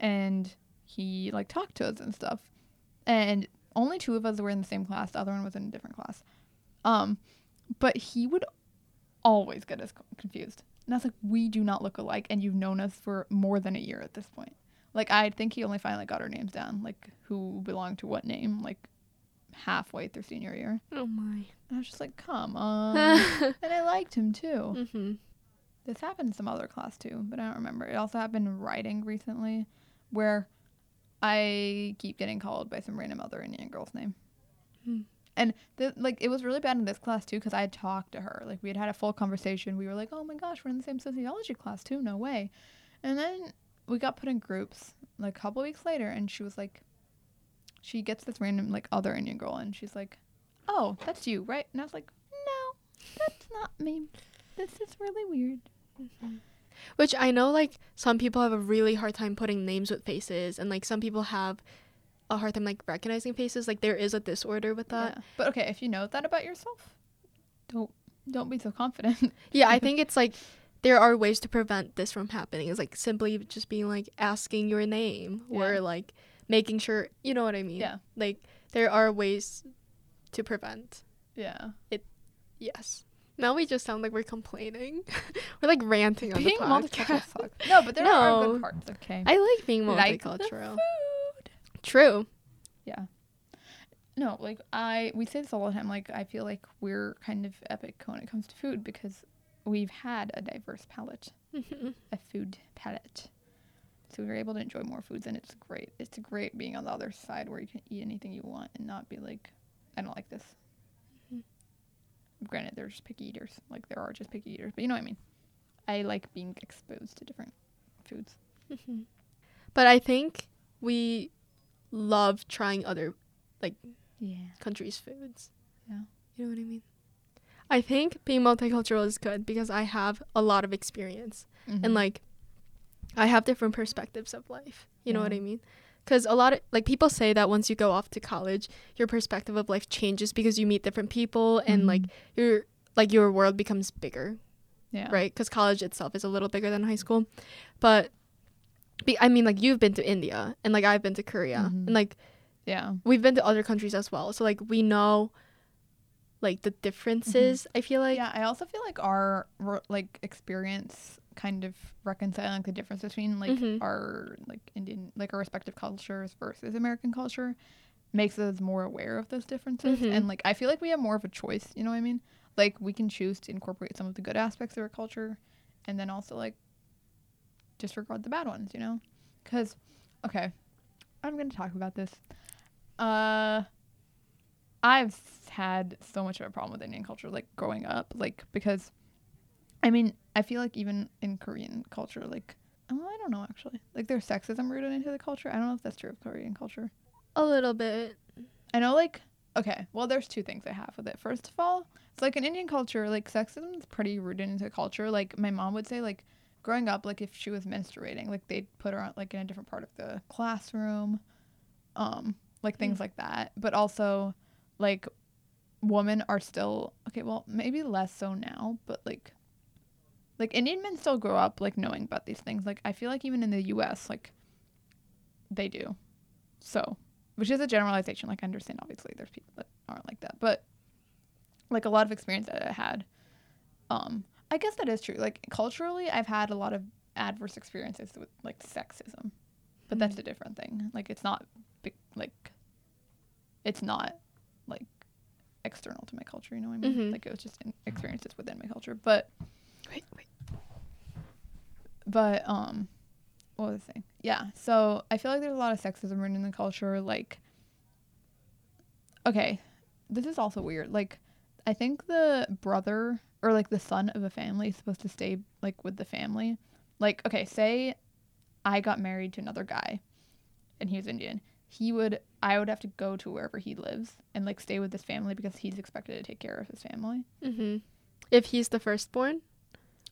and he like talked to us and stuff, and only two of us were in the same class. The other one was in a different class. Um, but he would always get us confused. And I was like, we do not look alike, and you've known us for more than a year at this point. Like, I think he only finally got our names down, like who belonged to what name, like halfway through senior year. Oh my. And I was just like, come on. (laughs) and I liked him too. mm-hmm. This happened in some other class too, but I don't remember. It also happened in writing recently, where I keep getting called by some random other Indian girl's name. Hmm. And the, like it was really bad in this class too because I had talked to her. Like we had had a full conversation. We were like, "Oh my gosh, we're in the same sociology class too. No way." And then we got put in groups like a couple weeks later, and she was like, she gets this random like other Indian girl, and she's like, "Oh, that's you, right?" And I was like, "No, that's not me. This is really weird." Which I know, like, some people have a really hard time putting names with faces, and, like, some people have a hard time, like, recognizing faces. Like, there is a disorder with that. Yeah. But okay, if you know that about yourself, don't don't be so confident. (laughs) Yeah, I (laughs) think it's, like, there are ways to prevent this from happening. It's, like, simply just being, like, asking your name Yeah. or, like, making sure, you know what I mean? Yeah. Like, there are ways to prevent. yeah. It yes. Now we just sound like we're complaining. (laughs) we're like ranting on Being the multicultural podcast. sucks. No, but there are No. good parts. Okay. I like being Like multicultural. food. True. Yeah. No, like I we say this all the time. Like I feel like we're kind of epic when it comes to food because we've had a diverse palate, Mhm. a food palate. So we were able to enjoy more foods, and it's great. It's great being on the other side where you can eat anything you want and not be like, I don't like this. Granted, there's picky eaters. Like there are just picky eaters, but you know what I mean. I like being exposed to different foods. Mhm. But I think we love trying other like Yeah. countries' foods. Yeah. You know what I mean? I think being multicultural is good because I have a lot of experience Mm-hmm. and like I have different perspectives of life. You know what I mean? Because a lot of like people say that once you go off to college, your perspective of life changes because you meet different people and like your like your world becomes bigger, yeah. right? Because college itself is a little bigger than high school, but be, I mean like you've been to India and like I've been to Korea Mhm. and like Yeah. we've been to other countries as well, so like we know like the differences. I feel like yeah, I also feel like our like experience kind of reconciling like, the difference between like Mhm. our like Indian like our respective cultures versus American culture makes us more aware of those differences Mhm. and like I feel like we have more of a choice, you know what I mean? Like we can choose to incorporate some of the good aspects of our culture and then also like disregard the bad ones, you know? Cuz okay, I'm going to talk about this. Uh I've had so much of a problem with Indian culture, like growing up, like because, I mean, I feel like even in Korean culture, like, oh, I don't know actually, like there's sexism rooted into the culture. I don't know if that's true of Korean culture. a little bit. I know, like, okay, well, there's two things I have with it. First of all, it's like in Indian culture, like sexism is pretty rooted into culture. Like my mom would say, like growing up, like if she was menstruating, like they'd put her on like in a different part of the classroom, um, like things like that. But also, like women are still okay. Well, maybe less so now, but like. Like Indian men still grow up like knowing about these things. Like I feel like even in the U.S., like they do. So which is a generalization. Like I understand, obviously, there's people that aren't like that, but like a lot of experience that I had, um, I guess that is true. Like culturally, I've had a lot of adverse experiences with like sexism, but that's a different thing. Like it's not big, like it's not like external to my culture. You know what I mean? Mhm. Like it was just experiences within my culture, but Wait, wait. but um what was I saying? Yeah. So I feel like there's a lot of sexism in the culture. Like okay. This is also weird. Like I think the brother or like the son of a family is supposed to stay like with the family. Like, okay, say I got married to another guy and he was Indian. He would I would have to go to wherever he lives and like stay with his family because he's expected to take care of his family. Mm-hmm. If he's the firstborn,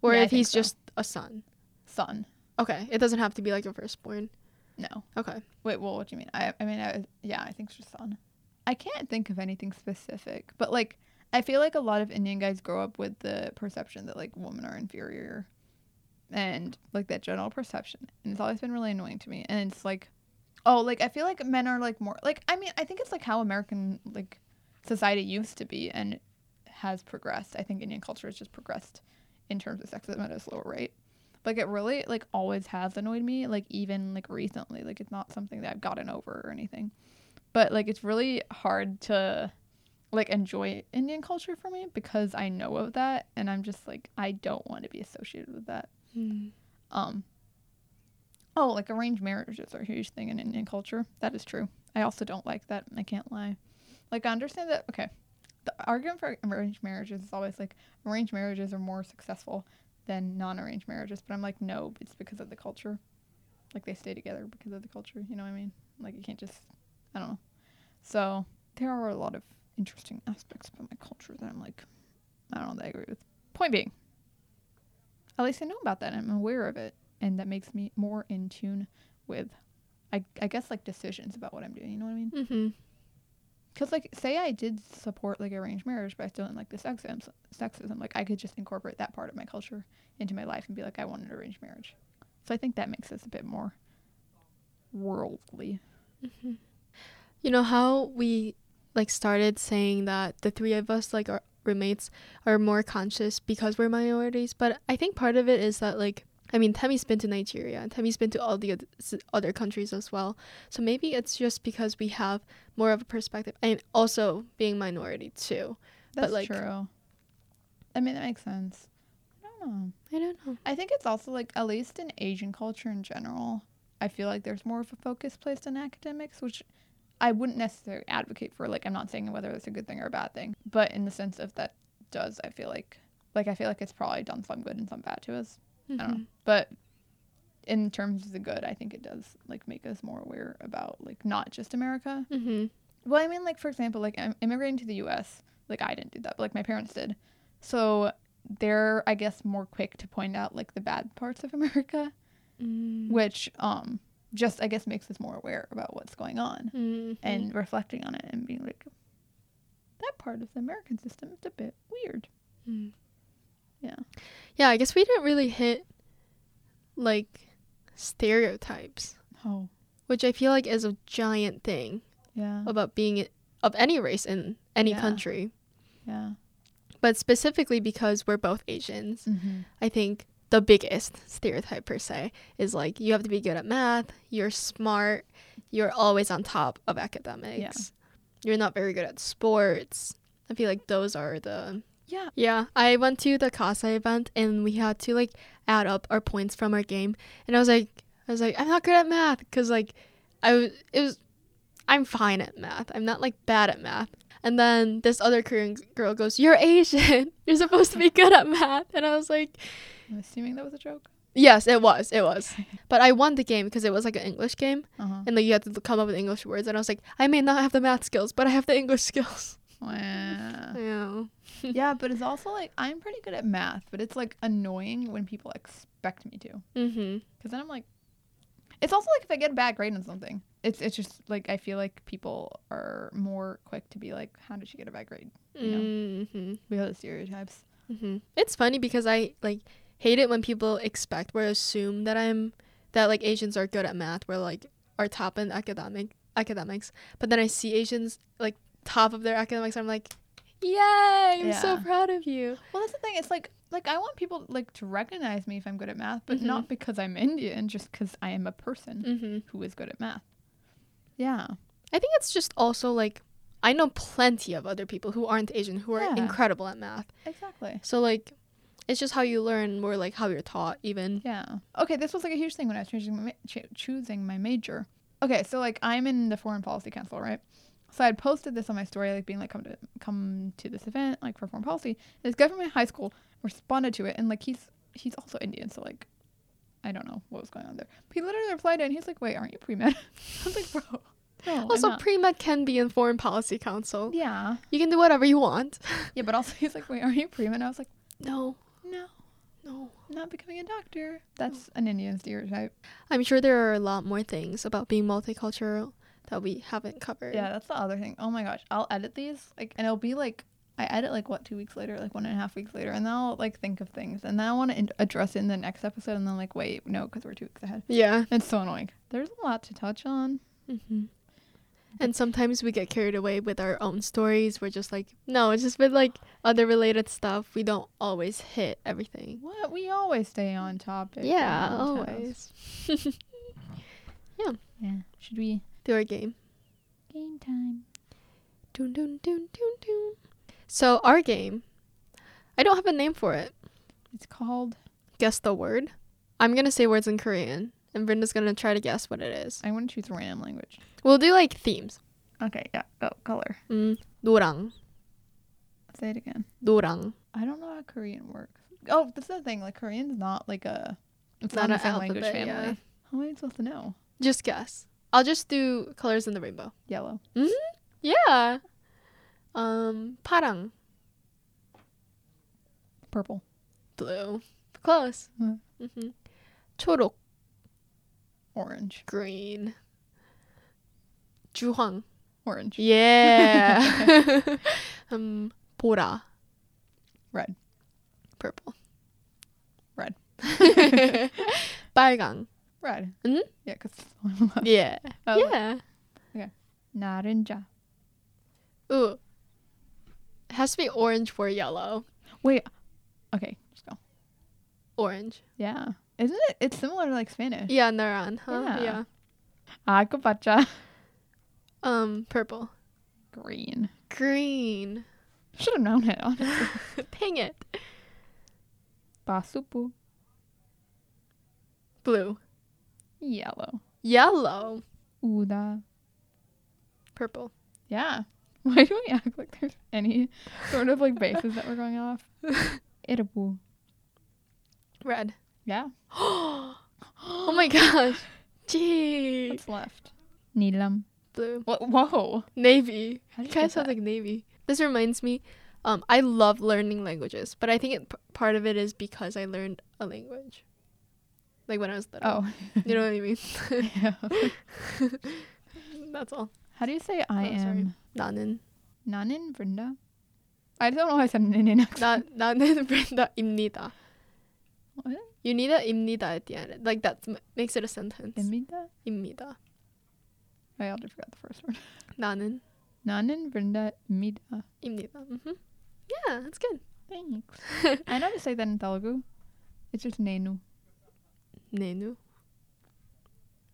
or Yeah, if he's so. just a son. Son. Okay, it doesn't have to be like a firstborn. No. Okay. Wait, well, what do you mean? I, I mean, I, yeah, I think it's just son. I can't think of anything specific, but like, I feel like a lot of Indian guys grow up with the perception that like women are inferior, and like that general perception, and it's always been really annoying to me. And it's like, oh, like I feel like men are like more like I mean, I think it's like how American like society used to be and has progressed. I think Indian culture has just progressed in terms of sexism at a slower rate. Like it really like always has annoyed me like even like recently. Like it's not something that i've gotten over or anything. But like it's really hard to like enjoy indian culture for me because i know of that and i'm just like i don't want to be associated with that. Mm. um oh like arranged marriages are a huge thing in indian culture. That is true. I also don't like that. I can't lie. Like i understand that okay the argument for arranged marriages is always like arranged marriages are more successful than non-arranged marriages but i'm like no it's because of the culture. Like they stay together because of the culture you know what i mean? Like you can't just i don't know. So there are a lot of interesting aspects about my culture that i'm like i don't know that i agree with. Point being at least i know about that i'm aware of it and that makes me more in tune with i, I guess like decisions about what i'm doing you know what i mean? Mm-hmm. Because, like, say I did support like arranged marriage, but I still didn't like the sexism. Sexism, like, I could just incorporate that part of my culture into my life and be like, I want an arranged marriage. So I think that makes us a bit more worldly. Mm-hmm. You know how we like started saying that the three of us like roommates are more conscious because we're minorities. But I think part of it is that like I mean, Temi's been to Nigeria and Temi's been to all the other countries as well. So maybe it's just because we have more of a perspective and also being minority too. But, That's like- true. I mean, that makes sense. I don't know. I don't know. I think it's also like at least in Asian culture in general, I feel like there's more of a focus placed on academics, which I wouldn't necessarily advocate for. Like I'm not saying whether it's a good thing or a bad thing, but in the sense of that does I feel like like I feel like it's probably done some good and some bad to us. I don't know. But in terms of the good, I think it does like make us more aware about like not just America. Mm-hmm. Well, I mean, like for example, like I'm immigrating to the U.S. Like I didn't do that, but like my parents did. So they're, I guess, more quick to point out like the bad parts of (laughs) America, Mm. which um just I guess makes us more aware about what's going on Mm-hmm. and reflecting on it and being like, that part of the American system is a bit weird. Mm. Yeah. Yeah, I guess we didn't really hit like stereotypes, Oh, which I feel like is a giant thing yeah, about being of any race in any Yeah. country. yeah. But specifically because we're both Asians, Mm-hmm. I think the biggest stereotype per se is like you have to be good at math, you're smart, you're always on top of academics. Yeah. You're not very good at sports. I feel like those are the Yeah. Yeah, I went to the Casa event and we had to like add up our points from our game, and I was like, I was like, I'm not good at math because like, I was it was, I'm fine at math. I'm not like bad at math. And then this other Korean girl goes, "You're Asian. (laughs) You're supposed to be good at math." And I was like, I'm assuming that was a joke. "Yes, it was. It was." (laughs) But I won the game because it was like an English game, Uh-huh. and like you had to come up with English words. And I was like, "I may not have the math skills, but I have the English (laughs) skills." Wow. Yeah. yeah, but it's also like I'm pretty good at math, but it's like annoying when people expect me to. Mhm. Because then I'm like, it's also like if I get a bad grade on something, it's it's just like I feel like people are more quick to be like, how did she get a bad grade? You know. Mhm. Because of stereotypes. hmm It's funny because I like hate it when people expect or assume that I'm that like Asians are good at math, where like are top in academic academics. But then I see Asians like top of their academics, I'm like, yay! I'm so proud of you. Well, that's the thing. It's like like I want people like to recognize me if I'm good at math, but Mhm. not because I'm Indian, just because I am a person hmm who is good at math. Yeah. I think it's just also like I know plenty of other people who aren't Asian who are Yeah. incredible at math. Exactly. So like, it's just how you learn, more like how you're taught, even. Yeah. Okay, this was like a huge thing when I was choosing my, ma- choosing my major. Okay, so like I'm in the foreign policy council, right? So I'd posted this on my story, like being like, come to come to this event, like for foreign policy. This guy from my high school responded to it, and like he's he's also Indian, so like I don't know what was going on there. But he literally replied, and he's like, "Wait, aren't you pre med?" (laughs) I was like, "Bro, no." Also, not." pre med can be in foreign policy council. yeah, You can do whatever you want. (laughs) yeah, but also he's like, "Wait, aren't you pre med?" I was like, No, "No, no. not becoming a doctor." That's an Indian stereotype. I'm sure there are a lot more things about being multicultural that we haven't covered. Yeah, that's the other thing. Oh my gosh, I'll edit these like, and it'll be like I edit like what two weeks later, like one and a half weeks later, and then I'll like think of things, and then I want to in- address it in the next episode, and then like wait, no, because we're two weeks ahead. Yeah. It's so annoying. There's a lot to touch on. hmm And sometimes we get carried away with our own stories. We're just like, no, it's just with like other related stuff. We don't always hit everything. What we always stay on topic. Yeah, always. (laughs) yeah. Yeah. Should we Do our game. game time? Dun, dun, dun, dun, dun. So our game, I don't have a name for it. It's called. Guess the word. I'm gonna say words in Korean, and Brenda's gonna try to guess what it is. I want to choose a random language. We'll do like themes. Okay. Yeah. Go color. Mm, 노랑, Say it again. 노랑. I don't know how Korean works. Oh, this is the thing. Like Korean's not like a. It's Not not, an a same language alphabet, family. yeah. How am I supposed to know? Just guess. I'll just do colors in the rainbow. Yellow. Yeah. Um, 파랑, Purple. blue. Close. Mm. hmm 초록, Orange. green. 주황. Orange. Yeah. (laughs) um, 보라. Red. Purple. Red. (laughs) (laughs) 빨강. Red. Mhm. Yeah, because Yeah. Oh, yeah. Okay. Naranja. Ooh. It has to be orange for yellow. Wait. Okay, just go. Orange. Yeah. Isn't it? It's similar to like Spanish. Yeah, naran, huh? Yeah. Yeah. Acapacha. Um, purple. Green. Green. Should have known it. honestly. (laughs) Dang it. Basupu. Blue. Yellow. Yellow. Uda. Purple. Yeah. (laughs) Why do we act like there's any sort of like bases that we're going off? (laughs) Irabu. Red. Yeah. (gasps) oh my gosh. Gee. What's left? Nilam. Blue. Wha- Whoa. Navy. How did you Kind of sounds like navy. This reminds me. Um, I love learning languages, but I think it, p- part of it is because I learned a language, like when I was little. Oh. You know what I mean? yeah. (laughs) That's all. How do you say I Oh, sorry. am? 나는 Nanin Vrinda? I don't know why I said an Indian accent. 나 나는 (laughs) 브렌다입니다. What? You need a 입니다 at the end. Like that m- makes it a sentence. Imida? 입니다. I already forgot the first word. 나는 Nanin Vrinda Mida. 입니다. hmm Yeah, that's good. Thanks. (laughs) I know to say that in Telugu. It's just Nenu. Nenu.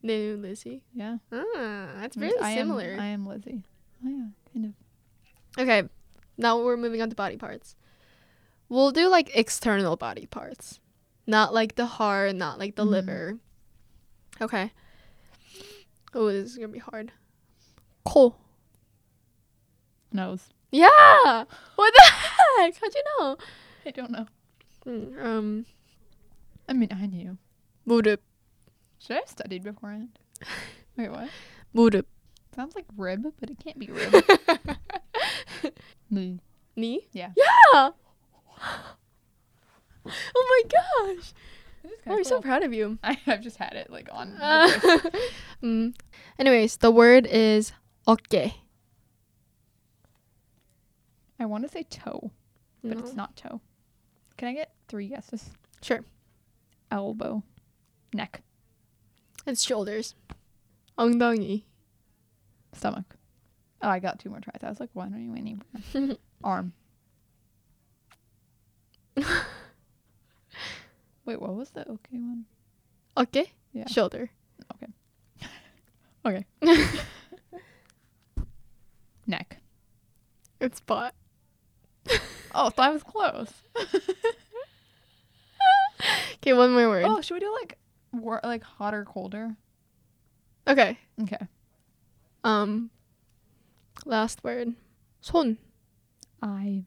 Nenu Lizzie. Yeah. Ah, that's very I am- similar. I am Lizzie. Oh yeah, kind of. okay, now we're moving on to body parts. We'll do like external body parts, not like the heart, not like the mm-hmm. liver. Okay. Oh, this is gonna be hard. Cool. Nose. Yeah. What the heck? How'd you know? I don't know. Mm, Um. I mean, I knew. Moved up. Should I have studied beforehand? (laughs) Wait, what? Moved up. Sounds like rib, but it can't be rib. (laughs) Knee. Knee? Yeah. Yeah! (gasps) oh my gosh! I'm so proud of you. (laughs) I, have just had it like on. Uh, mm. Anyways, the word is okay. I want to say toe, but no. it's not toe. Can I get three guesses? Sure. Elbow. Neck. It's shoulders. Ongdongi. Stomach. Oh, I got two more tries. I was like, why don't you win anymore? (laughs) Arm. (laughs) Wait, what was the okay one? Okay. Yeah. Shoulder. Okay. (laughs) okay. Neck. It's butt. oh, so I was close. Okay, one more word. Oh, should we do like war- like hot or colder? Okay. Okay. Um. Last word. 손. I.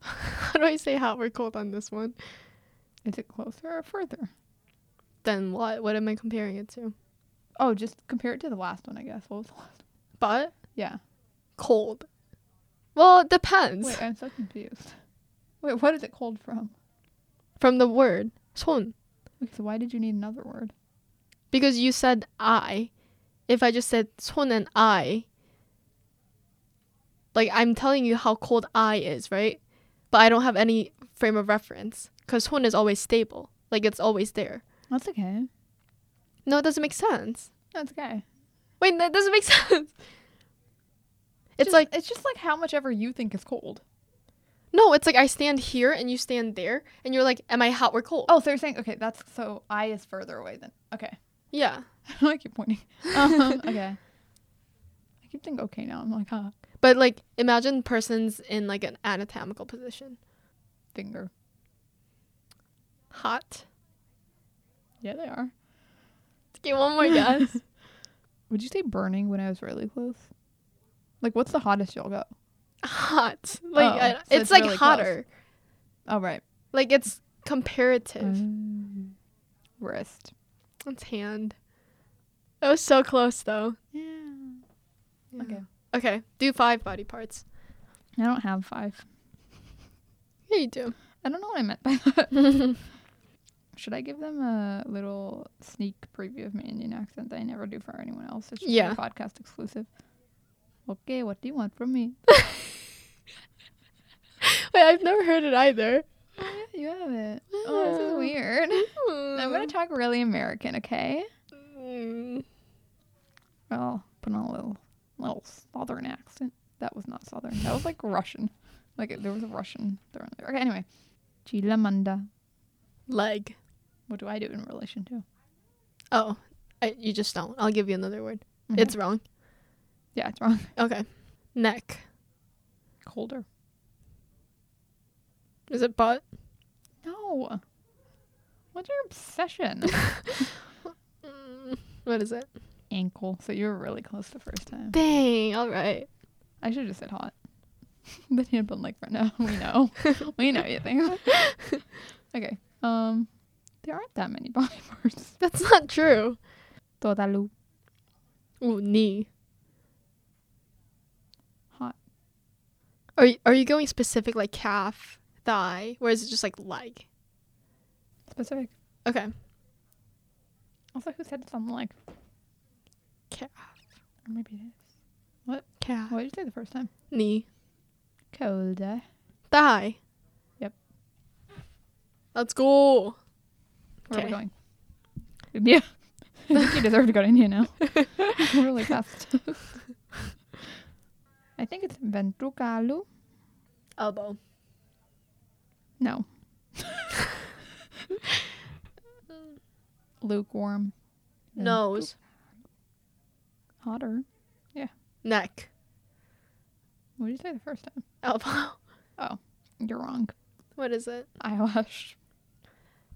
(laughs) How do I say hot or cold on this one? Is it closer or further? Then what? What am I comparing it to? Oh, just compare it to the last one, I guess. What was the last? Butt. Yeah. Cold. Well, it depends. Wait, I'm so confused. Wait, what is it cold from? From the word 손. Okay, so why did you need another word? Because you said I. If I just said 손 and I, like I'm telling you how cold I is, right? But I don't have any frame of reference because 손 is always stable. Like it's always there. That's okay. No, it doesn't make sense. That's okay. Wait, that doesn't make (laughs) sense. It's Just- like it's just like how much ever you think is cold. no, it's like I stand here and you stand there, and you're like, "Am I hot or cold?" Oh, so you're saying okay? That's so I is further away than okay. yeah. (laughs) I keep pointing. (laughs) Um, okay. I keep thinking okay now. I'm like, huh? But like, imagine persons in like an anatomical position. Finger. Hot. Yeah, they are. Okay, one more guess. (laughs) Would you say burning when I was really close? Like, what's the hottest you'll go? Hot. Like Oh, I, so it's, it's like really close. hotter. Oh, right. Like it's comparative. Um, wrist. It's hand. That was so close though. Yeah. Yeah. Okay. Okay. Do five body parts. I don't have five. Yeah, you do. I don't know what I meant by that. (laughs) Should I give them a little sneak preview of my Indian accent that I never do for anyone else? It's just Yeah. a podcast exclusive. Okay, what do you want from me? (laughs) Wait, I've never heard it either. You have it. Oh, this is weird. (laughs) I'm gonna talk really American, okay? Mm. I'll put on a little, little southern accent. That was not southern. That was like Russian. Like there was a Russian thrown there. Okay, anyway. Chilamanda. Leg. What do I do in relation to? Oh, I, you just don't. I'll give you another word. It's wrong. yeah, it's wrong. Okay. Neck. Colder. Is it butt? No. What's your obsession? (laughs) Mm, what is it? Ankle. So you were really close the first time. Dang. All right. I should have just said hot. (laughs) but you'd been like, no, we know. (laughs) we know you think. okay. Um, there aren't that many body parts. That's not true. Todalu. Ooh, knee. Hot. Are you, are you going specific like calf, thigh, or is it just like leg? Specific. Okay. Also, who said something like, Calf. or maybe it is. What? Calf. What did you say the first time? Knee. Colder. Thigh. Yep. Let's go. Where are we going? India. (laughs) I think you deserve to go to India now. (laughs) Really fast. (laughs) I think it's ventricalu. Elbow. No. (laughs) Lukewarm. Nose. Hotter. Yeah. Neck. What did you say the first time? Elbow. (laughs) Oh, you're wrong. What is it? Eyelash.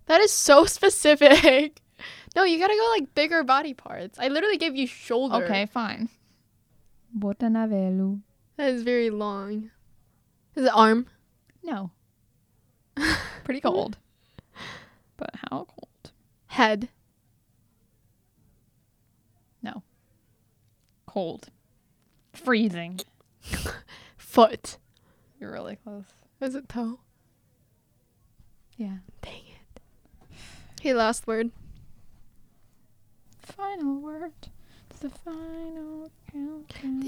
That is so specific. No, you gotta go like bigger body parts. I literally gave you shoulder. Okay, fine. Botanavelu. That is very long. Is it arm? No. (laughs) Pretty cold. But how cold? Head. No. Cold. Freezing. (laughs) Foot. You're really close. Is it toe? Yeah. Dang it. Hey, last word. Final word. It's the final countdown.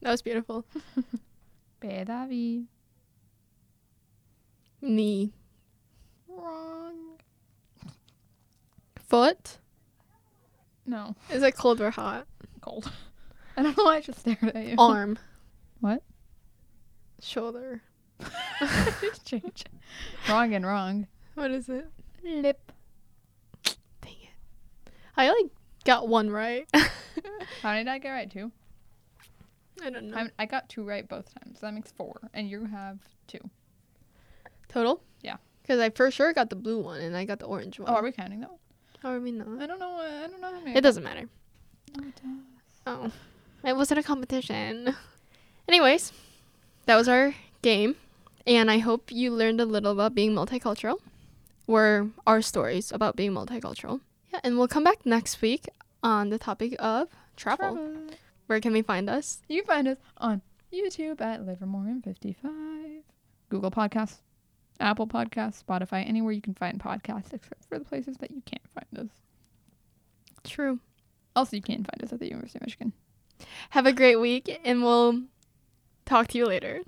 That was beautiful. (laughs) Pedavi. Knee. Wrong. Foot. No. Is it cold or hot? Cold. (laughs) I don't know why I just stared at you. Arm. (laughs) What? Shoulder. Change. Wrong and wrong. What is it? Lip. Dang it. I like got one right. (laughs) (laughs) How did I get right? Two? I don't know. I, I got two right both times. That makes four. And you have two. Total? Yeah. Because I for sure got the blue one and I got the orange one. Oh, are we counting that one? Or are we not? I don't know. uh, I don't know how. It doesn't matter. No, it does. Oh. It wasn't a competition. (laughs) Anyways, that was our game. And I hope you learned a little about being multicultural. Or our stories about being multicultural. Yeah, and we'll come back next week on the topic of travel. Travel. Where can we find us? You can find us on YouTube at Livermorium 55, Google Podcasts, Apple Podcasts, Spotify, anywhere you can find podcasts except for the places that you can't find us. True. Also, you can find us at the University of Michigan. Have a great week and we'll talk to you later.